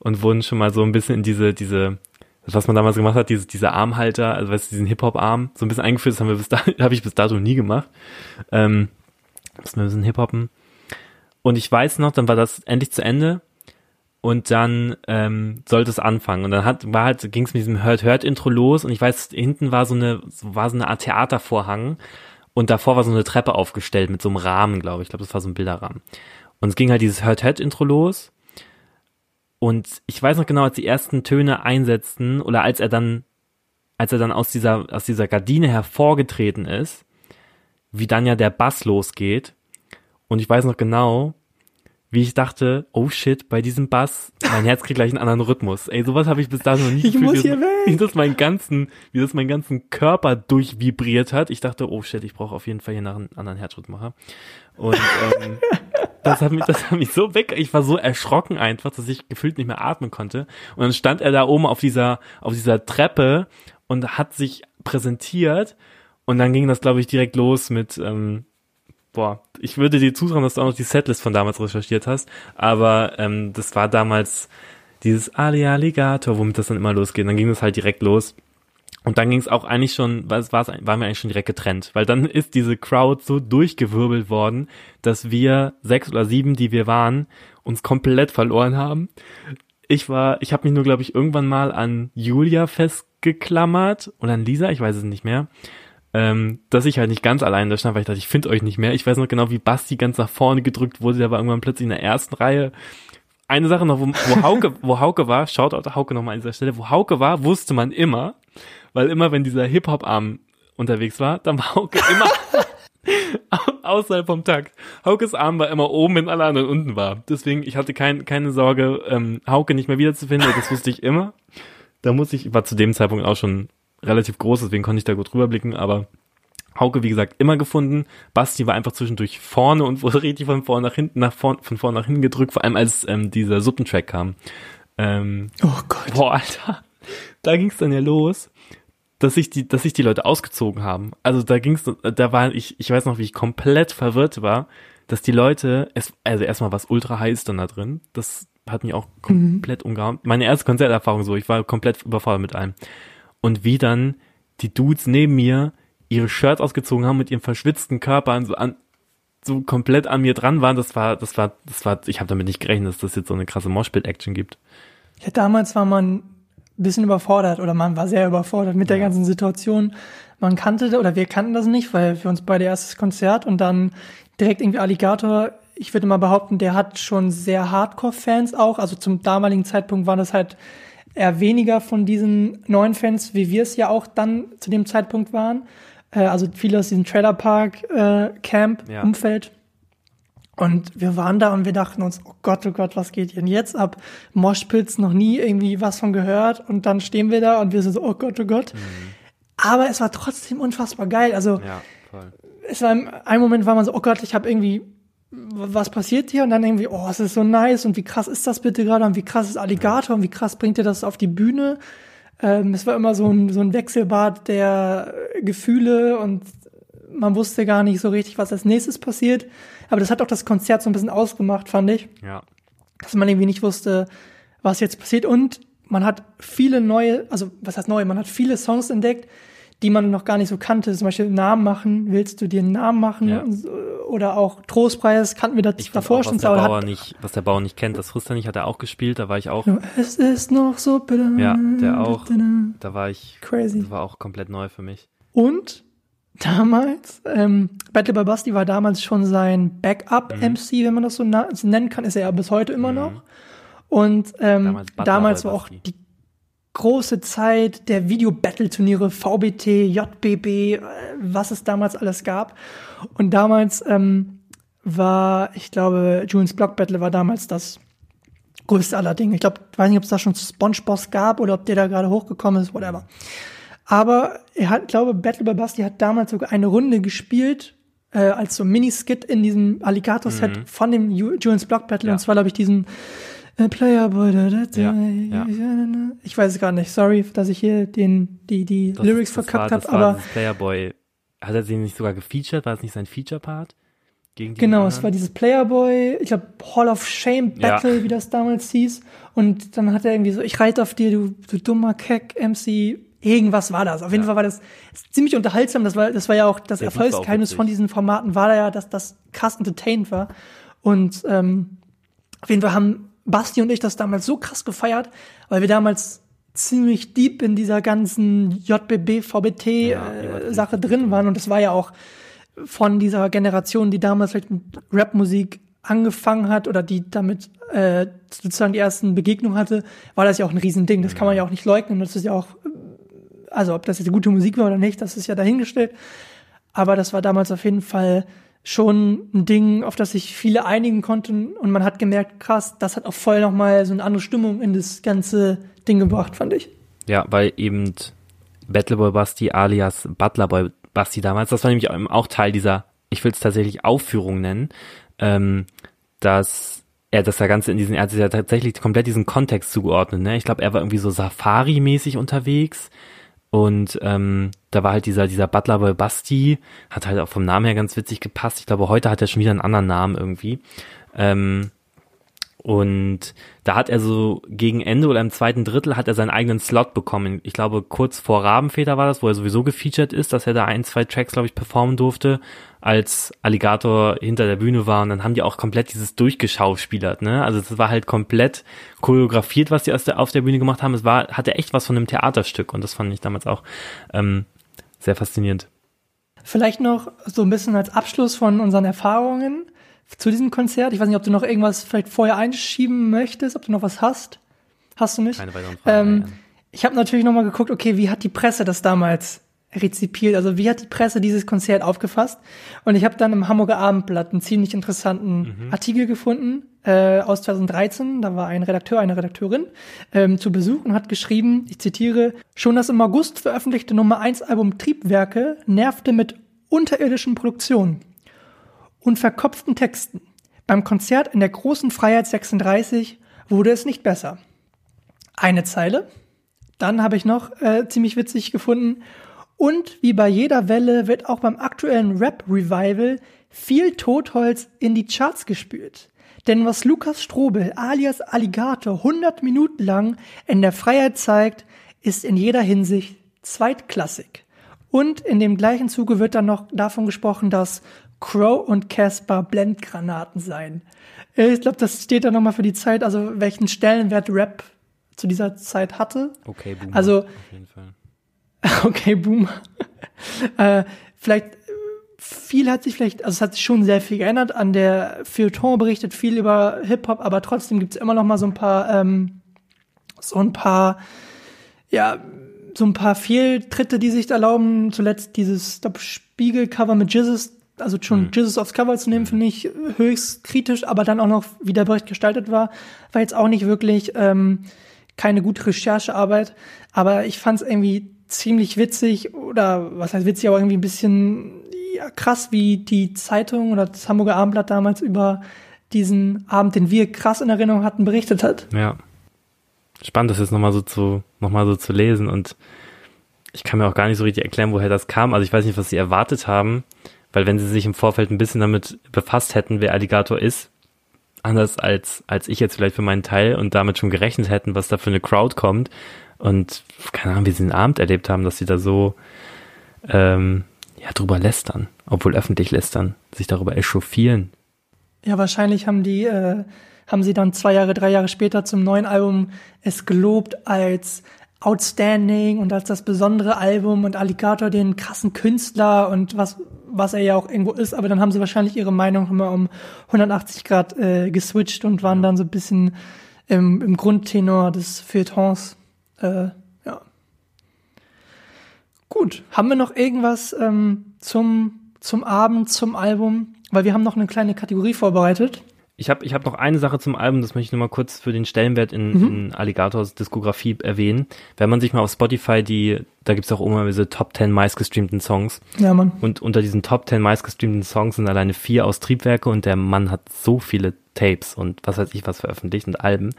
und wurden schon mal so ein bisschen in diese, diese, was man damals gemacht hat, diese, diese Armhalter, also weißt du, diesen Hip-Hop-Arm, so ein bisschen eingeführt, das haben wir bis da, (laughs) habe ich bis dato nie gemacht. Ähm, mussten wir ein bisschen Hip-Hoppen. Und ich weiß noch, dann war das endlich zu Ende. Und dann ähm, sollte es anfangen. Und dann hat war halt ging es mit diesem hört hört Intro los. Und ich weiß hinten war so eine war so eine Art Theatervorhang. Und davor war so eine Treppe aufgestellt mit so einem Rahmen glaube ich. Ich glaube das war so ein Bilderrahmen. Und es ging halt dieses hört hört Intro los und ich weiß noch genau als die ersten Töne einsetzten oder als er dann als er dann aus dieser aus dieser Gardine hervorgetreten ist wie dann ja der Bass losgeht und ich weiß noch genau wie ich dachte, oh shit, bei diesem Bass, mein Herz kriegt gleich einen anderen Rhythmus. Ey, sowas habe ich bis dahin noch nie (laughs) Ich gefühlt, muss hier weg. wie das meinen ganzen, wie das meinen ganzen Körper durchvibriert hat. Ich dachte, oh shit, ich brauche auf jeden Fall hier nach einem anderen Herzschrittmacher. Und ähm, (laughs) das hat mich, das hat mich so weg. Ich war so erschrocken einfach, dass ich gefühlt nicht mehr atmen konnte. Und dann stand er da oben auf dieser, auf dieser Treppe und hat sich präsentiert. Und dann ging das, glaube ich, direkt los mit, ähm, boah, ich würde dir zutrauen, dass du auch noch die Setlist von damals recherchiert hast, aber ähm, das war damals dieses Ali Alligator, womit das dann immer losgeht. Dann ging das halt direkt los. Und dann ging es auch eigentlich schon, war, war, war mir eigentlich schon direkt getrennt, weil dann ist diese Crowd so durchgewirbelt worden, dass wir sechs oder sieben, die wir waren, uns komplett verloren haben. Ich war, ich habe mich nur, glaube ich, irgendwann mal an Julia festgeklammert oder an Lisa, ich weiß es nicht mehr ähm, dass ich halt nicht ganz allein da stand, weil ich dachte, ich finde euch nicht mehr. Ich weiß noch genau, wie Basti ganz nach vorne gedrückt wurde, der war irgendwann plötzlich in der ersten Reihe. Eine Sache noch, wo, wo Hauke, wo Hauke war, schaut auch Hauke nochmal an dieser Stelle, wo Hauke war, wusste man immer, weil immer, wenn dieser Hip-Hop-Arm unterwegs war, dann war Hauke immer au- (laughs) außerhalb vom Takt. Haukes Arm war immer oben, wenn alle anderen unten war. Deswegen, ich hatte kein, keine Sorge, ähm, Hauke nicht mehr wiederzufinden, das wusste ich immer. Da muss ich, war zu dem Zeitpunkt auch schon relativ groß, deswegen konnte ich da gut rüberblicken, aber Hauke, wie gesagt, immer gefunden. Basti war einfach zwischendurch vorne und (laughs) wurde richtig von vorne nach hinten, nach vorn, von vorne nach hinten gedrückt, vor allem als ähm, dieser Suppentrack kam. Ähm, Oh Gott. boah, Alter, da ging es dann ja los, dass sich die, dass sich die Leute ausgezogen haben. Also da ging's, da war ich, ich weiß noch, wie ich komplett verwirrt war, dass die Leute, es, also erstmal was ultra heiß dann da drin. Das hat mich auch komplett umgehauen. Meine erste Konzerterfahrung so, ich war komplett überfordert mit allem. Und wie dann die Dudes neben mir ihre Shirts ausgezogen haben mit ihren verschwitzten Körpern so an, so komplett an mir dran waren, das war, das war, das war, ich habe damit nicht gerechnet, dass das jetzt so eine krasse Moshpit-Action gibt. Ja, damals war man bisschen überfordert oder man war sehr überfordert mit der ganzen Situation. Man kannte oder wir kannten das nicht, weil für uns beide erstes Konzert und dann direkt irgendwie Alligator. Ich würde mal behaupten, der hat schon sehr Hardcore-Fans auch. Also zum damaligen Zeitpunkt waren das halt eher weniger von diesen neuen Fans, wie wir es ja auch dann zu dem Zeitpunkt waren. Äh, also viele aus diesem Trailer Park äh, Camp Ja. Und wir waren da und wir dachten uns, oh Gott, oh Gott, was geht denn jetzt ab? Moshpits, noch nie irgendwie was von gehört. Und dann stehen wir da und wir sind so, oh Gott, oh Gott. Aber es war trotzdem unfassbar geil. Also Ja, es war im einen Moment war man so, oh Gott, ich habe irgendwie, was passiert hier? Und dann irgendwie, oh, es ist so nice und wie krass ist das bitte gerade und wie krass ist Alligator und wie krass bringt ihr das auf die Bühne? Ähm, es war immer so ein, so ein Wechselbad der Gefühle und man wusste gar nicht so richtig, was als nächstes passiert. Aber das hat auch das Konzert so ein bisschen ausgemacht, fand ich Ja. dass man irgendwie nicht wusste, was jetzt passiert. Und man hat viele neue, also was heißt neue, man hat viele Songs entdeckt, die man noch gar nicht so kannte. Zum Beispiel Namen machen, willst du dir einen Namen machen? Ja. Oder auch Trostpreis kannten wir das Ich davor davor schon. was der Bauer hat, nicht, was der Bauer nicht kennt, das frisst er nicht, hat er auch gespielt, da war ich auch, es ist noch so bitter. Ja, der auch. da war ich, Crazy. das war auch komplett neu für mich. Und damals, ähm, Battle by Basti war damals schon sein Backup-MC, wenn man das so nennen kann, ist er ja bis heute immer noch. Und ähm, Damals damals, war auch die große Zeit der Video-Battle-Turniere, VBT, JBB, äh, was es damals alles gab. Und damals ähm, war, ich glaube, Julians Block Battle war damals das größte aller Dinge. Ich glaube, ich weiß nicht, ob es da schon Spongeboss gab oder ob der da gerade hochgekommen ist, whatever. Aber er hat, glaube, Battle by Basti hat damals sogar eine Runde gespielt, äh, als so Miniskit in diesem Alligator-Set Mhm. von dem Ju- Julian's Block Battle. Ja. Und zwar, glaube ich, diesen äh, Playerboy. Da, da, da, Ja, ja. Ich weiß es gar nicht. Sorry, dass ich hier den, die, die Das- Lyrics das verkackt war, das habe. Aber Playerboy. Hat er sie nicht sogar gefeatured? War es nicht sein Feature-Part? Genau, anderen? es war dieses Playerboy, ich glaube Hall of Shame Battle, wie das damals hieß. Und dann hat er irgendwie so, ich reite auf dir, du, du dummer Keck, MC. Irgendwas war das. Auf jeden Ja. Fall war das ziemlich unterhaltsam. Das war, das war ja auch das Der Erfolgsgeheimnis von diesen Formaten, war ja, dass das krass entertained war. Und ähm, auf jeden Fall haben Basti und ich das damals so krass gefeiert, weil wir damals ziemlich deep in dieser ganzen JBB, VBT Ja, äh, Sache drin waren. Und das war ja auch von dieser Generation, die damals vielleicht mit Rapmusik angefangen hat oder die damit äh, sozusagen die ersten Begegnungen hatte, war das ja auch ein Riesending. Das kann man ja auch nicht leugnen. Das ist ja auch, also ob das jetzt gute Musik war oder nicht, das ist ja dahingestellt. Aber das war damals auf jeden Fall schon ein Ding, auf das sich viele einigen konnten. Und man hat gemerkt, krass, das hat auch voll nochmal so eine andere Stimmung in das ganze Ding gebracht, fand ich. Ja, weil eben Battleboy Basti alias Butlerboy Basti damals, das war nämlich auch Teil dieser, ich will es tatsächlich Aufführung nennen, ähm, dass er das ja Ganze in diesen, er hat sich ja tatsächlich komplett diesen Kontext zugeordnet, ne? Ich glaube, er war irgendwie so Safari-mäßig unterwegs und ähm, da war halt dieser, dieser Butlerboy Basti, hat halt auch vom Namen her ganz witzig gepasst. Ich glaube, heute hat er schon wieder einen anderen Namen irgendwie. Ähm, und da hat er so gegen Ende oder im zweiten Drittel hat er seinen eigenen Slot bekommen. Ich glaube, kurz vor Rabenväter war das, wo er sowieso gefeatured ist, dass er da ein, zwei Tracks, glaube ich, performen durfte, als Alligator hinter der Bühne war. Und dann haben die auch komplett dieses durchgeschauspielert, ne? Also es war halt komplett choreografiert, was die auf der Bühne gemacht haben. Es war, hatte echt was von einem Theaterstück. Und das fand ich damals auch ähm, sehr faszinierend. Vielleicht noch so ein bisschen als Abschluss von unseren Erfahrungen zu diesem Konzert. Ich weiß nicht, ob du noch irgendwas vielleicht vorher einschieben möchtest, ob du noch was hast. Hast du nicht? Keine weiteren Fragen. Ähm, ich habe natürlich noch mal geguckt, okay, wie hat die Presse das damals rezipiert? Also wie hat die Presse dieses Konzert aufgefasst? Und ich habe dann im Hamburger Abendblatt einen ziemlich interessanten Artikel gefunden äh, aus 2013. Da war ein Redakteur, eine Redakteurin ähm, zu Besuch und hat geschrieben, ich zitiere, schon das im August veröffentlichte Nummer 1 Album Triebwerke nervte mit unterirdischen Produktionen und verkopften Texten. Beim Konzert in der großen Freiheit 36 wurde es nicht besser. Eine Zeile. Dann habe ich noch äh, ziemlich witzig gefunden. Und wie bei jeder Welle wird auch beim aktuellen Rap-Revival viel Totholz in die Charts gespült. Denn was Lukas Strobel alias Alligator 100 Minuten lang in der Freiheit zeigt, ist in jeder Hinsicht zweitklassig. Und in dem gleichen Zuge wird dann noch davon gesprochen, dass Crow und Casper Blendgranaten seien. Äh, Ich glaube, das steht dann nochmal für die Zeit, also welchen Stellenwert Rap zu dieser Zeit hatte. Okay, Boomer. also- auf jeden Fall. (laughs) Okay, Boom. (laughs) äh, vielleicht viel hat sich vielleicht, also es hat sich schon sehr viel geändert. An der Feuilleton berichtet viel über Hip-Hop, aber trotzdem gibt's immer noch mal so ein paar, ähm, so ein paar, ja, so ein paar Fehltritte, die sich da erlauben. Zuletzt dieses ich glaub, Spiegelcover mit Jizzes, also schon Jizzes aufs Cover zu nehmen, finde ich höchst kritisch, aber dann auch noch, wie der Bericht gestaltet war, war jetzt auch nicht wirklich ähm, keine gute Recherchearbeit. Aber ich fand es irgendwie ziemlich witzig oder was heißt witzig, aber irgendwie ein bisschen ja, krass, wie die Zeitung oder das Hamburger Abendblatt damals über diesen Abend, den wir krass in Erinnerung hatten, berichtet hat. Ja. Spannend, das jetzt nochmal so zu, noch mal so zu lesen und ich kann mir auch gar nicht so richtig erklären, woher das kam. Also ich weiß nicht, was sie erwartet haben, weil wenn sie sich im Vorfeld ein bisschen damit befasst hätten, wer Alligator ist, anders als, als ich jetzt vielleicht für meinen Teil und damit schon gerechnet hätten, was da für eine Crowd kommt und keine Ahnung, wie sie den Abend erlebt haben, dass sie da so, ähm, ja, drüber lästern, obwohl öffentlich lästern, sich darüber echauffieren. Ja, wahrscheinlich haben die, äh, haben sie dann zwei Jahre, drei Jahre später zum neuen Album es gelobt als outstanding und als das besondere Album und Alligator den krassen Künstler und was, was er ja auch irgendwo ist, aber dann haben sie wahrscheinlich ihre Meinung nochmal um 180 Grad äh, geswitcht und waren dann so ein bisschen im, im Grundtenor des Feuilletons. Äh, ja. Gut, haben wir noch irgendwas ähm, zum, zum Abend, zum Album? Weil wir haben noch eine kleine Kategorie vorbereitet. Ich habe ich hab noch eine Sache zum Album, das möchte ich nur mal kurz für den Stellenwert in, mhm. in Alligators Diskografie erwähnen. Wenn man sich mal auf Spotify die, da gibt's auch immer diese Top 10 meistgestreamten Songs. Ja, Mann. Und unter diesen Top 10 meistgestreamten Songs sind alleine vier aus Triebwerke und der Mann hat so viele Tapes und was weiß ich was veröffentlicht und Alben.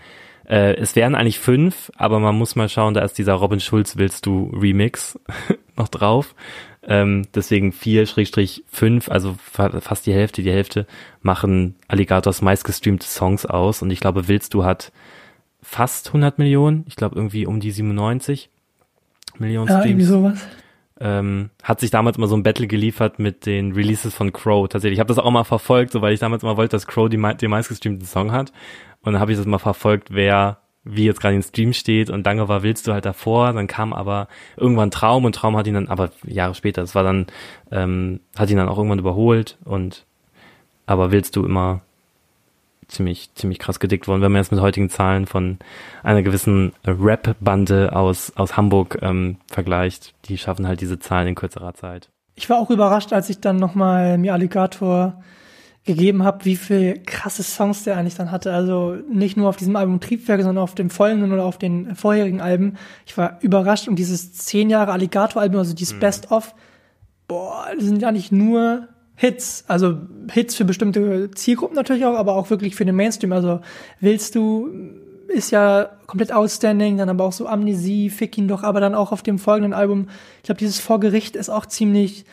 Äh, es wären eigentlich fünf, aber man muss mal schauen, da ist dieser Robin Schulz Willst du Remix (laughs) noch drauf. Ähm, deswegen 4 Schrägstrich 5, also fast die Hälfte, die Hälfte machen Alligators meistgestreamte Songs aus. Und ich glaube, Willst du hat fast 100 Millionen. Ich glaube irgendwie um die 97 Millionen Streams. Ja, irgendwie sowas. Ähm, hat sich damals mal so ein Battle geliefert mit den Releases von Crow. Tatsächlich, ich habe das auch mal verfolgt, so weil ich damals mal wollte, dass Crow die, den meistgestreamten Song hat. Und dann habe ich das mal verfolgt, wer wie jetzt gerade im Stream steht und lange war Willst du halt davor, dann kam aber irgendwann Traum und Traum hat ihn dann, aber Jahre später, das war dann, ähm, hat ihn dann auch irgendwann überholt und aber Willst du immer ziemlich, ziemlich krass gedickt worden, wenn man jetzt mit heutigen Zahlen von einer gewissen Rap-Bande aus, aus Hamburg ähm, vergleicht, die schaffen halt diese Zahlen in kürzerer Zeit. Ich war auch überrascht, als ich dann nochmal mir Alligator gegeben habe, wie viel krasse Songs der eigentlich dann hatte. Also nicht nur auf diesem Album Triebwerke, sondern auf dem folgenden oder auf den vorherigen Alben. Ich war überrascht und dieses zehn Jahre Alligator-Album, also dieses mhm. Best-of, boah, das sind ja nicht nur Hits, also Hits für bestimmte Zielgruppen natürlich auch, aber auch wirklich für den Mainstream. Also willst du ist ja komplett outstanding, dann aber auch so Amnesie, Fick ihn doch, aber dann auch auf dem folgenden Album, ich glaube, dieses Vorgericht ist auch ziemlich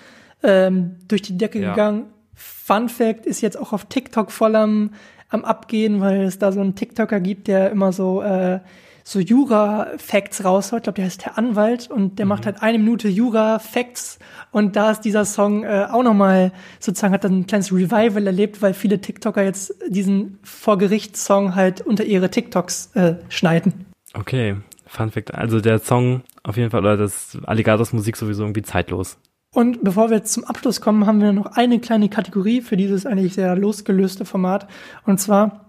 ähm, durch die Decke ja. gegangen. Fun Fact ist jetzt auch auf TikTok voll am, am Abgehen, weil es da so einen TikToker gibt, der immer so, äh, so Jura-Facts raushaut. Ich glaube, der heißt Herr Anwalt und der mhm. macht halt eine Minute Jura-Facts und da ist dieser Song äh, auch nochmal sozusagen hat dann ein kleines Revival erlebt, weil viele TikToker jetzt diesen Vorgerichtssong halt unter ihre TikToks äh, schneiden. Okay, Fun Fact. Also der Song auf jeden Fall, oder das Alligators Musik sowieso irgendwie zeitlos. Und bevor wir jetzt zum Abschluss kommen, haben wir noch eine kleine Kategorie für dieses eigentlich sehr losgelöste Format. Und zwar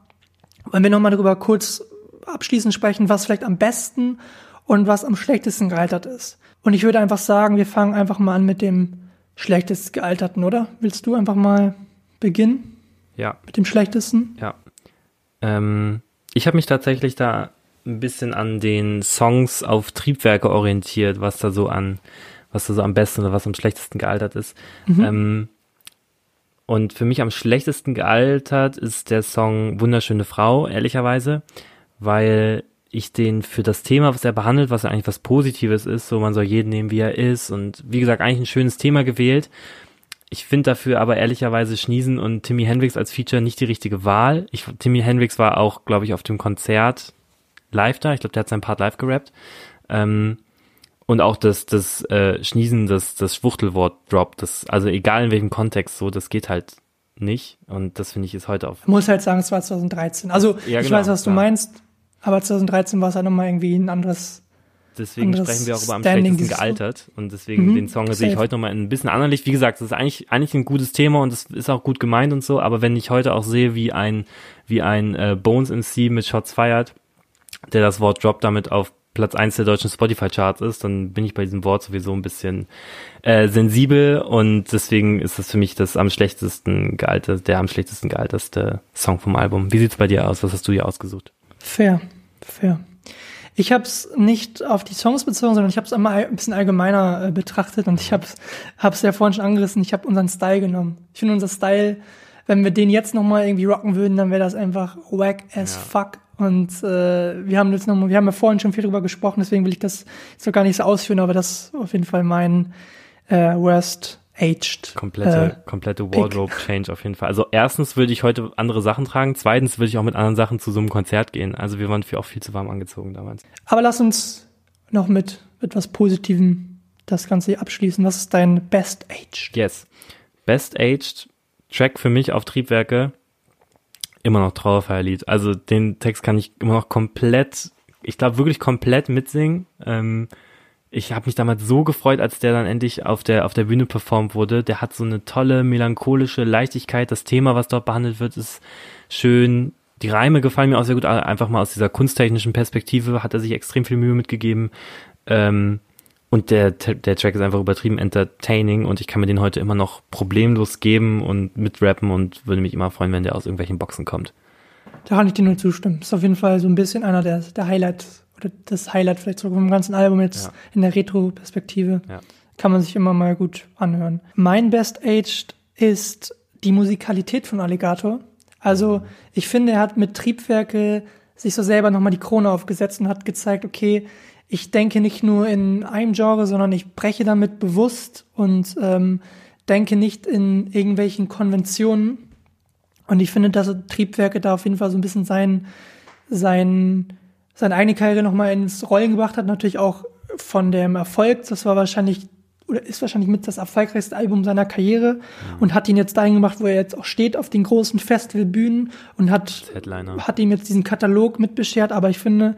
wollen wir nochmal darüber kurz abschließend sprechen, was vielleicht am besten und was am schlechtesten gealtert ist. Und ich würde einfach sagen, wir fangen einfach mal an mit dem schlechtest gealterten, oder? Willst du einfach mal beginnen? Ja. Mit dem schlechtesten? Ja. Ähm, ich habe mich tatsächlich da ein bisschen an den Songs auf Triebwerke orientiert, was da so an was da so am besten oder was am schlechtesten gealtert ist. Mhm. Ähm, und für mich am schlechtesten gealtert ist der Song Wunderschöne Frau, ehrlicherweise, weil ich den für das Thema, was er behandelt, was ja eigentlich was Positives ist, so man soll jeden nehmen, wie er ist und wie gesagt, eigentlich ein schönes Thema gewählt. Ich finde dafür aber ehrlicherweise Schniesen und Timmy Hendrix als Feature nicht die richtige Wahl. Ich, Timmy Hendrix war auch, glaube ich, auf dem Konzert live da. Ich glaube, der hat seinen Part live gerappt. Ähm, und auch das, das äh, Schniesen, das, das Schwuchtelwort droppt, das, also egal in welchem Kontext, so, das geht halt nicht. Und das finde ich ist heute auf. Ich muss halt sagen, es war 2013. Also ja, ich genau, weiß, was du meinst, aber 2013 war es halt nochmal irgendwie ein anderes. Deswegen anderes sprechen wir auch über am schlechtesten gealtert. Und deswegen mhm, den Song sehe ich heute nochmal in ein bisschen anderen Licht. Wie gesagt, das ist eigentlich, eigentlich ein gutes Thema und das ist auch gut gemeint und so, aber wenn ich heute auch sehe, wie ein, wie ein äh, Bones MC mit Shots feiert, der das Wort droppt damit auf Platz eins der deutschen Spotify-Charts ist, dann bin ich bei diesem Wort sowieso ein bisschen äh, sensibel und deswegen ist das für mich das am schlechtesten gealterte, der am schlechtesten gealteste Song vom Album. Wie sieht's bei dir aus? Was hast du hier ausgesucht? Fair, fair. Ich habe es nicht auf die Songs bezogen, sondern ich habe es einmal ein bisschen allgemeiner äh, betrachtet und ich habe es ja vorhin schon angerissen. Ich habe unseren Style genommen. Ich finde unser Style, wenn wir den jetzt noch mal irgendwie rocken würden, dann wäre das einfach whack as ja. fuck. Und äh, wir haben jetzt noch wir haben ja vorhin schon viel drüber gesprochen, deswegen will ich das so gar nicht so ausführen, aber das ist auf jeden Fall mein äh, Worst Aged. Komplette, äh, komplette Wardrobe Pick. Change auf jeden Fall. Also erstens würde ich heute andere Sachen tragen, zweitens würde ich auch mit anderen Sachen zu so einem Konzert gehen. Also wir waren für auch viel zu warm angezogen damals. Aber lass uns noch mit etwas Positivem das Ganze abschließen. Was ist dein Best Aged? Yes. Best Aged Track für mich auf Triebwerke immer noch Trauerfeierlied. Also den Text kann ich immer noch komplett, ich glaube wirklich komplett mitsingen. Ähm, ich habe mich damals so gefreut, als der dann endlich auf der auf der Bühne performt wurde. Der hat so eine tolle melancholische Leichtigkeit. Das Thema, was dort behandelt wird, ist schön. Die Reime gefallen mir auch sehr gut. Einfach mal aus dieser kunsttechnischen Perspektive hat er sich extrem viel Mühe mitgegeben. Ähm, und der, der Track ist einfach übertrieben entertaining und ich kann mir den heute immer noch problemlos geben und mitrappen und würde mich immer freuen, wenn der aus irgendwelchen Boxen kommt. da kann ich dir nur zustimmen. Ist auf jeden Fall so ein bisschen einer der, der Highlights oder das Highlight vielleicht sogar vom ganzen Album jetzt Ja. in der Retro-Perspektive. Ja. Kann man sich immer mal gut anhören. Mein Best Aged ist die Musikalität von Alligator. Also ich finde, er hat mit Triebwerke sich so selber nochmal die Krone aufgesetzt und hat gezeigt, okay, ich denke nicht nur in einem Genre, sondern ich breche damit bewusst und ähm, denke nicht in irgendwelchen Konventionen. Und ich finde, dass Triebwerke da auf jeden Fall so ein bisschen sein, sein, seine eigene Karriere nochmal ins Rollen gebracht hat. Natürlich auch von dem Erfolg. Das war wahrscheinlich oder ist wahrscheinlich mit das erfolgreichste Album seiner Karriere und hat ihn jetzt dahin gemacht, wo er jetzt auch steht auf den großen Festivalbühnen und hat, hat ihm jetzt diesen Katalog mit beschert. Aber ich finde,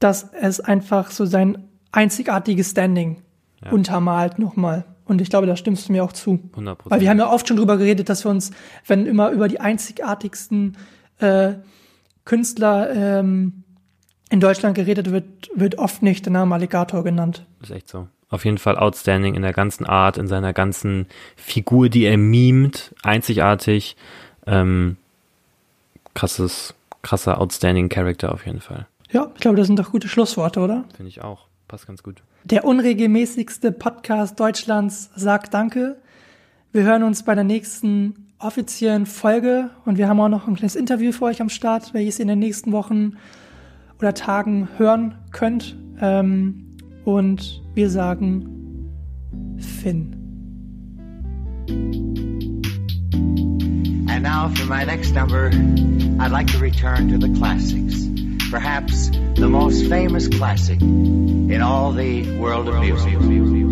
dass es einfach so sein einzigartiges Standing Ja. untermalt nochmal. Und ich glaube, da stimmst du mir auch zu. 100 Weil wir haben ja oft schon drüber geredet, dass wir uns, wenn immer über die einzigartigsten äh, Künstler ähm, in Deutschland geredet wird, wird oft nicht der Name Alligator genannt. Ist echt so. Auf jeden Fall outstanding in der ganzen Art, in seiner ganzen Figur, die er mimt, einzigartig. Ähm, krasses, krasser outstanding Character auf jeden Fall. Ja, ich glaube, das sind doch gute Schlussworte, oder? Finde ich auch. Passt ganz gut. Der unregelmäßigste Podcast Deutschlands sagt Danke. Wir hören uns bei der nächsten offiziellen Folge und wir haben auch noch ein kleines Interview für euch am Start, welches ihr in den nächsten Wochen oder Tagen hören könnt. Ähm, und wir sagen Finn. And now for my next number, I'd like to return to the classics. Perhaps the most famous classic in all the world of music.